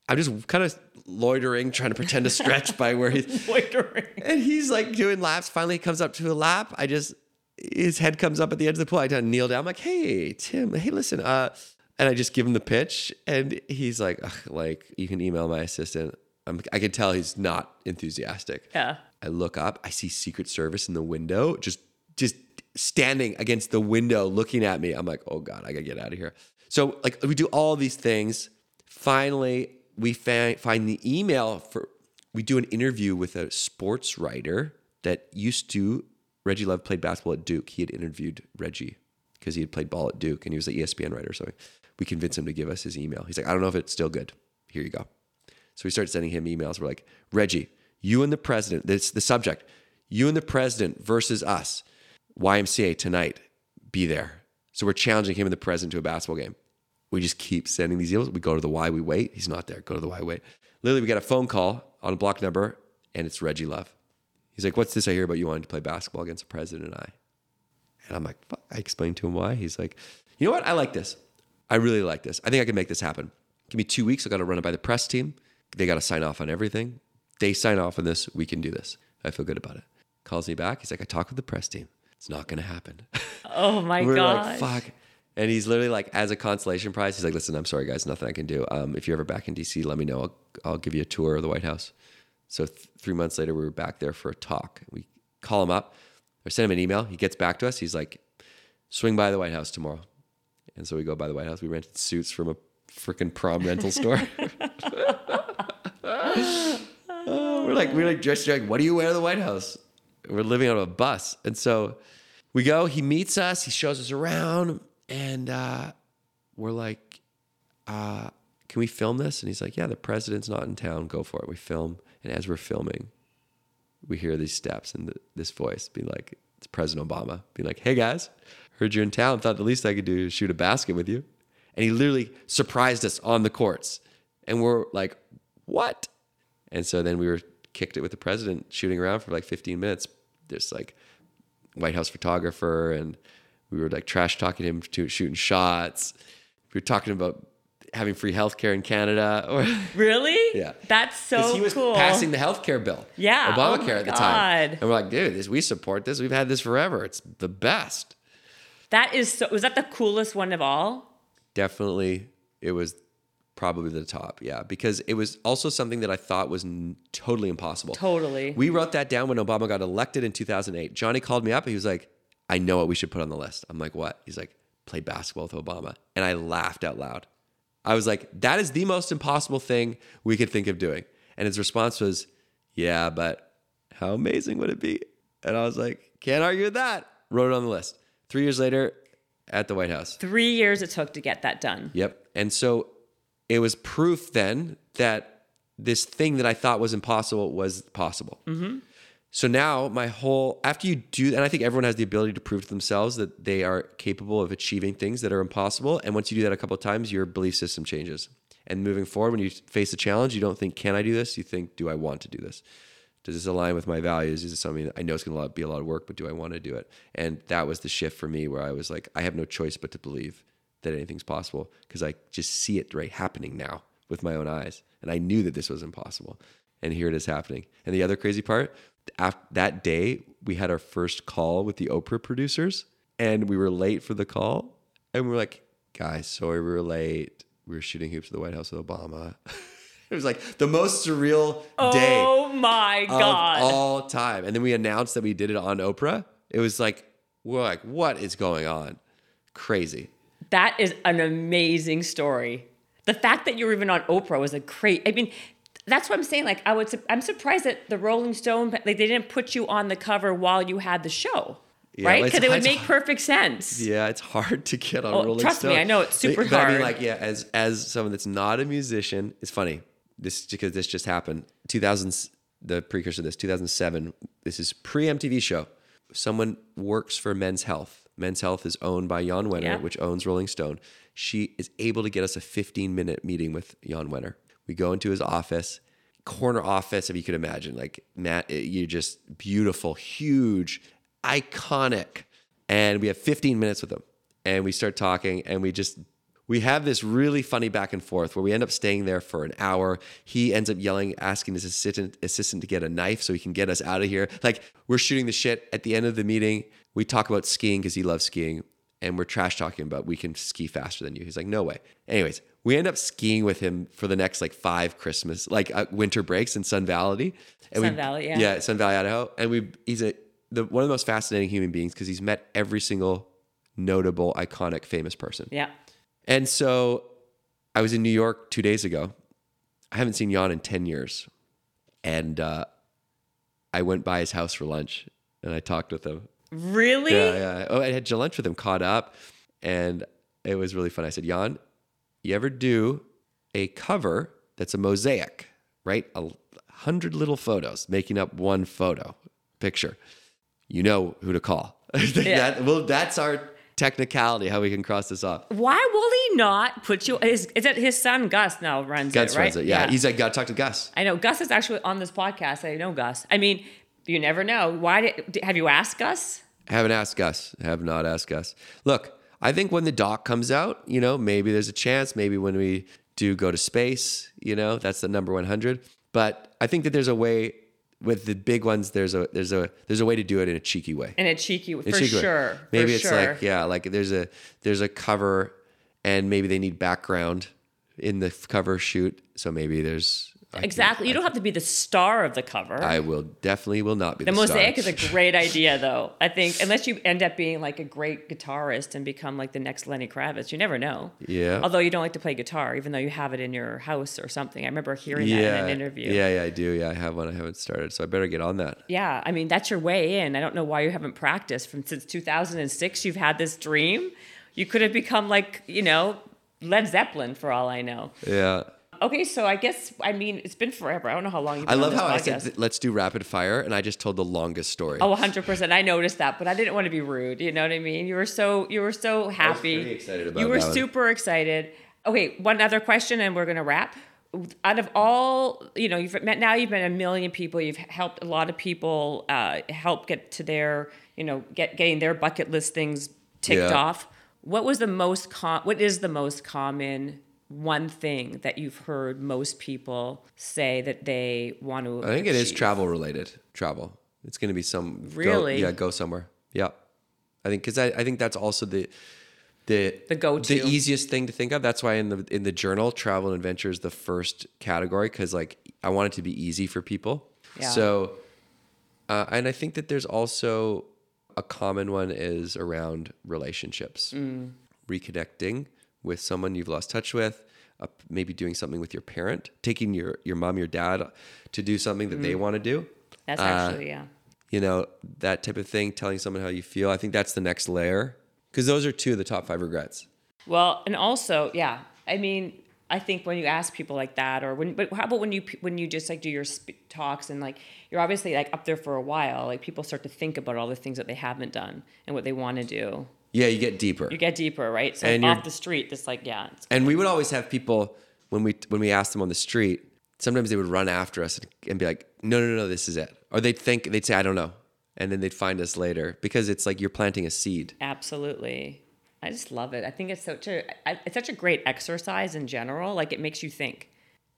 I'm just kind of loitering, trying to pretend to stretch by where he's [laughs] loitering and he's like doing laps. Finally, he comes up to a lap. I just his head comes up at the edge of the pool. I kind of kneel down. I'm like, "Hey, Tim. Hey, listen." Uh, and I just give him the pitch, and he's like, "Like, you can email my assistant." I'm, I can tell he's not enthusiastic. yeah I look up. I see Secret Service in the window, just just standing against the window, looking at me. I'm like, "Oh God, I gotta get out of here." So, like, we do all these things. Finally, we find the email for. We do an interview with a sports writer that used to. Reggie Love played basketball at Duke. He had interviewed Reggie because he had played ball at Duke, and he was an ESPN writer. So we convinced him to give us his email. He's like, "I don't know if it's still good. Here you go." So we start sending him emails. We're like, Reggie, you and the president, that's the subject. You and the president versus us. YMCA tonight. Be there. So we're challenging him and the president to a basketball game. We just keep sending these emails. We go to the Y, we wait. He's not there. Go to the Y, wait. Literally, we got a phone call on a block number, and it's Reggie Love. He's like, What's this I hear about you wanting to play basketball against the president and I? And I'm like, Fuck. I explained to him why. He's like, You know what? I like this. I really like this. I think I can make this happen. Give me two weeks. I got to run it by the press team. They got to sign off on everything. They sign off on this. We can do this. I feel good about it. Calls me back. He's like, I talked with the press team. It's not going to happen. oh my [laughs] We're god like, fuck. And he's literally like, as a consolation prize, he's like, listen, I'm sorry, guys, nothing I can do. Um, if you're ever back in DC, let me know. I'll, I'll give you a tour of the White House. So th- three months later, we were back there for a talk. We call him up or send him an email. He gets back to us. He's like, swing by the White House tomorrow. And so we go by the White House. We rented suits from a freaking prom rental [laughs] store. Oh, [laughs] we're like, we're like dressed like, what do you wear to the White House? We're living on a bus. And so we go, he meets us, he shows us around, and uh, we're like, uh, can we film this? And he's like, yeah, the president's not in town. Go for it. We film. And as we're filming, we hear these steps and the, this voice be like, it's President Obama, be like, hey guys, heard you're in town. Thought the least I could do is shoot a basket with you. And he literally surprised us on the courts. And we're like, what? And so then we were kicked it with the president shooting around for like 15 minutes. There's like White House photographer and We were like trash talking him to shooting shots. We were talking about having free healthcare in Canada. Or [laughs] Really? Yeah. That's so he was cool. passing the healthcare bill. Yeah. Obamacare Oh at the time. And we're like, dude, this, we support this. We've had this forever. It's the best. that is so. Was that the coolest one of all? Definitely, it was probably the top. Yeah, because it was also something that I thought was n- totally impossible. Totally. We wrote that down when Obama got elected in 2008. Johnny called me up. He was like, I know what we should put on the list. I'm like, what? He's like, play basketball with Obama. And I laughed out loud. I was like, that is the most impossible thing we could think of doing. And his response was, yeah, but how amazing would it be? And I was like, can't argue with that. Wrote it on the list. Three years later, at the White House. Three years it took to get that done. Yep. And so it was proof then that this thing that I thought was impossible was possible. Mm-hmm. So now my whole after you do, and I think everyone has the ability to prove to themselves that they are capable of achieving things that are impossible. And once you do that a couple of times, your belief system changes. And moving forward, when you face a challenge, you don't think, "Can I do this?" You think, "Do I want to do this?" Does this align with my values? Is it something I know it's going to be a lot of work, but do I want to do it? And that was the shift for me, where I was like, I have no choice but to believe that anything's possible because I just see it right happening now with my own eyes, and I knew that this was impossible, and here it is happening. And the other crazy part, after that day, we had our first call with the Oprah producers, and we were late for the call, and we were like, guys, sorry we were late. We were shooting hoops at the White House with Obama. [laughs] it was like the most surreal day Oh my of god! all time. And then we announced that we did it on Oprah. It was like, we're like, what is going on? Crazy. That is an amazing story. The fact that you were even on Oprah was a great. I mean, that's what I'm saying. Like, I would. su- I'm surprised that the Rolling Stone, like, they didn't put you on the cover while you had the show, Yeah, right? Because it would make perfect sense. Yeah, it's hard to get on Oh, Rolling trust me, I know it's super but, but I mean, hard. like, yeah, as as someone that's not a musician, it's funny. This because this just happened. 2000s, the precursor to this, 2007. This is pre MTV show. Someone works for Men's Health. Men's Health is owned by Jan Wenner, Yeah. which owns Rolling Stone. She is able to get us a 15 minute meeting with Jan Wenner. We go into his office, corner office, if you could imagine. Like Matt, eh, you're just beautiful, huge, iconic. And we have 15 minutes with him. And we start talking and we just we have this really funny back and forth where we end up staying there for an hour. He ends up yelling, asking his assistant assistant to get a knife so he can get us out of here. Like we're shooting the shit. At the end of the meeting, we talk about skiing because he loves skiing, and we're trash talking about we can ski faster than you. He's like, no way. Anyways, we end up skiing with him for the next like five Christmas, like uh, winter breaks in Sun Valley. And Sun we- Valley, yeah. yeah, Sun Valley, Idaho, and we he's a the one of the most fascinating human beings because he's met every single notable, iconic, famous person. Yeah. And so I was in New York two days ago. I haven't seen Jan in 10 years. And uh, I went by his house for lunch and I talked with him. Really? Yeah, yeah. Oh, I had lunch with him, caught up, and it was really fun. I said, Jan, you ever do a cover that's a mosaic, right? A hundred little photos making up one photo picture. You know who to call. [laughs] Yeah. that, well, that's our technicality, how we can cross this off. Why will he not put you? Is, is it his son Gus now runs Gus it, right? runs it. Yeah. He's like, gotta talk to Gus. I know Gus is actually on this podcast. I know Gus. I mean, you never know. Why did have you asked Gus? Haven't asked Gus. Have not asked Gus. Look, I think when the doc comes out, you know, maybe there's a chance. Maybe when we do go to space, you know, that's the number 100. But I think that there's a way with the big ones. There's a there's a there's a way to do it in a cheeky way. In a cheeky, for In a cheeky way. sure. Maybe for it's sure. like yeah, like there's a there's a cover, and maybe they need background in the cover shoot. So maybe there's Can- exactly. You don't have to be the star of the cover. I will definitely will not be the star. the, mosaic star. is a great idea, though. I think unless you end up being like a great guitarist and become like the next Lenny Kravitz, you never know. Yeah. Although you don't like to play guitar, even though you have it in your house or something. I remember hearing that in an interview. Yeah, yeah, I do. Yeah, I have one. I haven't started, so I better get on that. Yeah, I mean that's your way in. I don't know why you haven't practiced from since 2006. You've had this dream. You could have become like you know Led Zeppelin for all I know. Yeah. Okay, so I guess I mean it's been forever. I don't know how long you've I love how I said let's do rapid fire, and I just told the longest story. Oh, 100%. I noticed that, but I didn't want to be rude. You know what I mean? You were so you were so happy. pretty excited about You were that one. super excited. Okay, one other question and we're going to wrap. Out of all, you know, you've met now you've met a million people, you've helped a lot of people uh, help get to their, you know, get getting their bucket list things ticked Yeah. off. What was the most com- what is the most common one thing that you've heard most people say that they want to I think it is travel related. Travel. It's going to be some. go- Really? yeah, go somewhere. Yeah. I think because I, I think that's also the the The go-to. the easiest thing to think of. That's why in the in the journal, travel and adventure is the first category because like I want it to be easy for people. Yeah. So, uh, and I think that there's also a common one is around relationships, Mm. reconnecting with someone you've lost touch with. Uh, maybe doing something with your parent, taking your your mom, your dad to do something that Mm. they want to do That's uh, actually yeah. you know, that type of thing, telling someone how you feel. I think that's the next layer because those are two of the top five regrets. Well, and also, yeah, I mean, I think when you ask people like that, or when, but how about when you when you just like do your sp- talks and like you're obviously like up there for a while, like people start to think about all the things that they haven't done and what they want to do. Yeah, you get deeper. You get deeper, right? So And off the street, just like yeah, and we would always have people when we when we asked them on the street. Sometimes they would run after us and, and be like, "No, no, no, this is it," or they'd think they'd say, "I don't know," and then they'd find us later because it's like you're planting a seed. absolutely. I just love it. I think it's such a I- it's such a great exercise in general. Like it makes you think.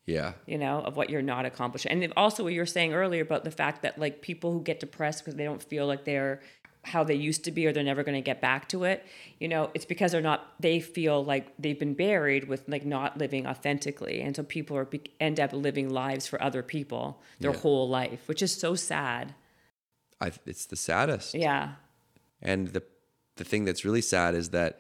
Yeah, you know, of what you're not accomplishing. And also what you were saying earlier about the fact that like people who get depressed because they don't feel like they're how they used to be or they're never going to get back to it, you know, it's because they're not they feel like they've been buried with like not living authentically. And so people are be- end up living lives for other people their Yeah. whole life, which is so sad. I, it's the saddest. Yeah. And the the thing that's really sad is that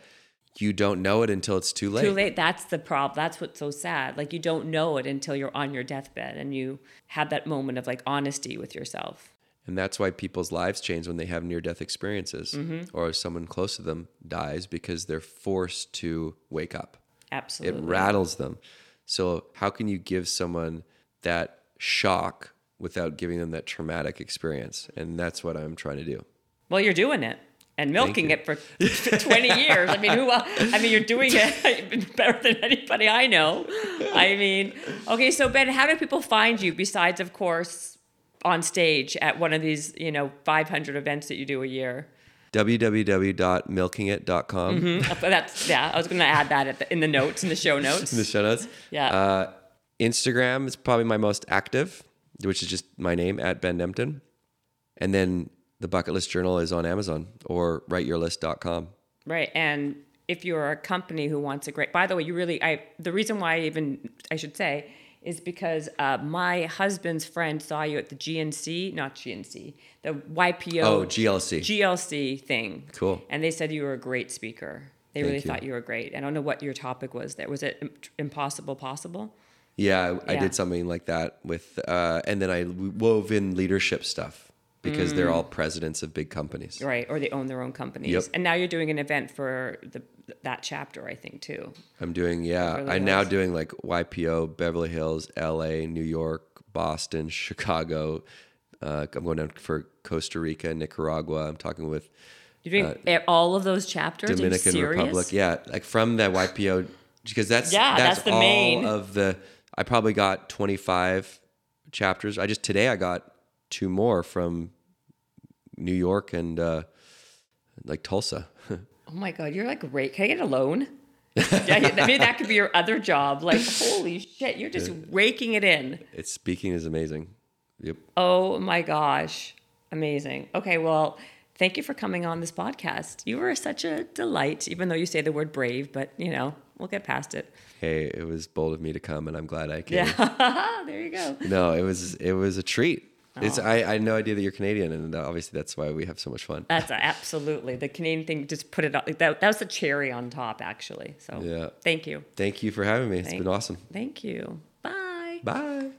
you don't know it until it's too late. Too late. That's the problem. That's what's so sad. Like you don't know it until you're on your deathbed and you have that moment of like honesty with yourself. And that's why people's lives change when they have near death experiences Mm-hmm. or someone close to them dies because they're forced to wake up. Absolutely. It rattles them. So, how can you give someone that shock without giving them that traumatic experience? And that's what I'm trying to do. Well, you're doing it and milking it for [laughs] 20 years. I mean, who? I mean, you're doing it [laughs] better than anybody I know. I mean, okay. So Ben, how do people find you besides, of course, on stage at one of these, you know, 500 events that you do a year? www.milkingit.com But [laughs] that's yeah. I was going to add that at the, in the notes in the show notes. [laughs] in the show notes. Yeah. Uh, Instagram is probably my most active, which is just my name at Ben Nemtin. And then the Bucket List Journal is on Amazon or writeyourlist.com. Right. And if you're a company who wants a great, by the way, you really, I, the reason why I even, I should say, is because uh, my husband's friend saw you at the GNC, not GNC, the YPO. Oh, GLC. GLC thing. Cool. And they said you were a great speaker. They really you. thought you were great. I don't know what your topic was there. Was it impossible possible? Yeah, I, I did something like that with, uh, and then I wove in leadership stuff because they're all presidents of big companies. Mm. Right. Or they own their own companies. Yep. And now you're doing an event for the that chapter, I think, too. I'm doing, yeah, Beverly I'm now doing like YPO, Beverly Hills, LA, New York, Boston, [laughs] Chicago. Uh, I'm going down for Costa Rica, Nicaragua. I'm talking with You're doing e- all of those chapters? Uh, Dominican? Republic. Yeah, like from that YPO, because that's Yeah, that's, that's the all main. of the. I probably got 25 chapters. I just today I got two more from New York and uh, like Tulsa. [laughs] Oh my god, you're like great. Can I get a loan? [laughs] yeah, maybe that could be your other job. Like, holy shit, you're just raking it in. it's speaking is amazing. Yep. Oh my gosh, amazing. Okay, well, thank you for coming on this podcast. You were such a delight, even though you say the word brave, but you know, we'll get past it. Hey, it was bold of me to come, and I'm glad I came. Yeah, [laughs] there you go. No, it was it was a treat. It's Oh. I, I had no idea that you're Canadian, and obviously that's why we have so much fun. That's absolutely the Canadian thing. Just put it up. That, that was the cherry on top, actually. So, Yeah. thank you. Thank you for having me. It's Thank- been awesome. Thank you. Bye. Bye.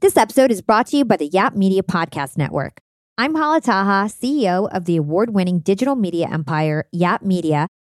This episode is brought to you by the Yap Media Podcast Network. I'm Hala Taha, CEO of the award winning digital media empire, Yap Media,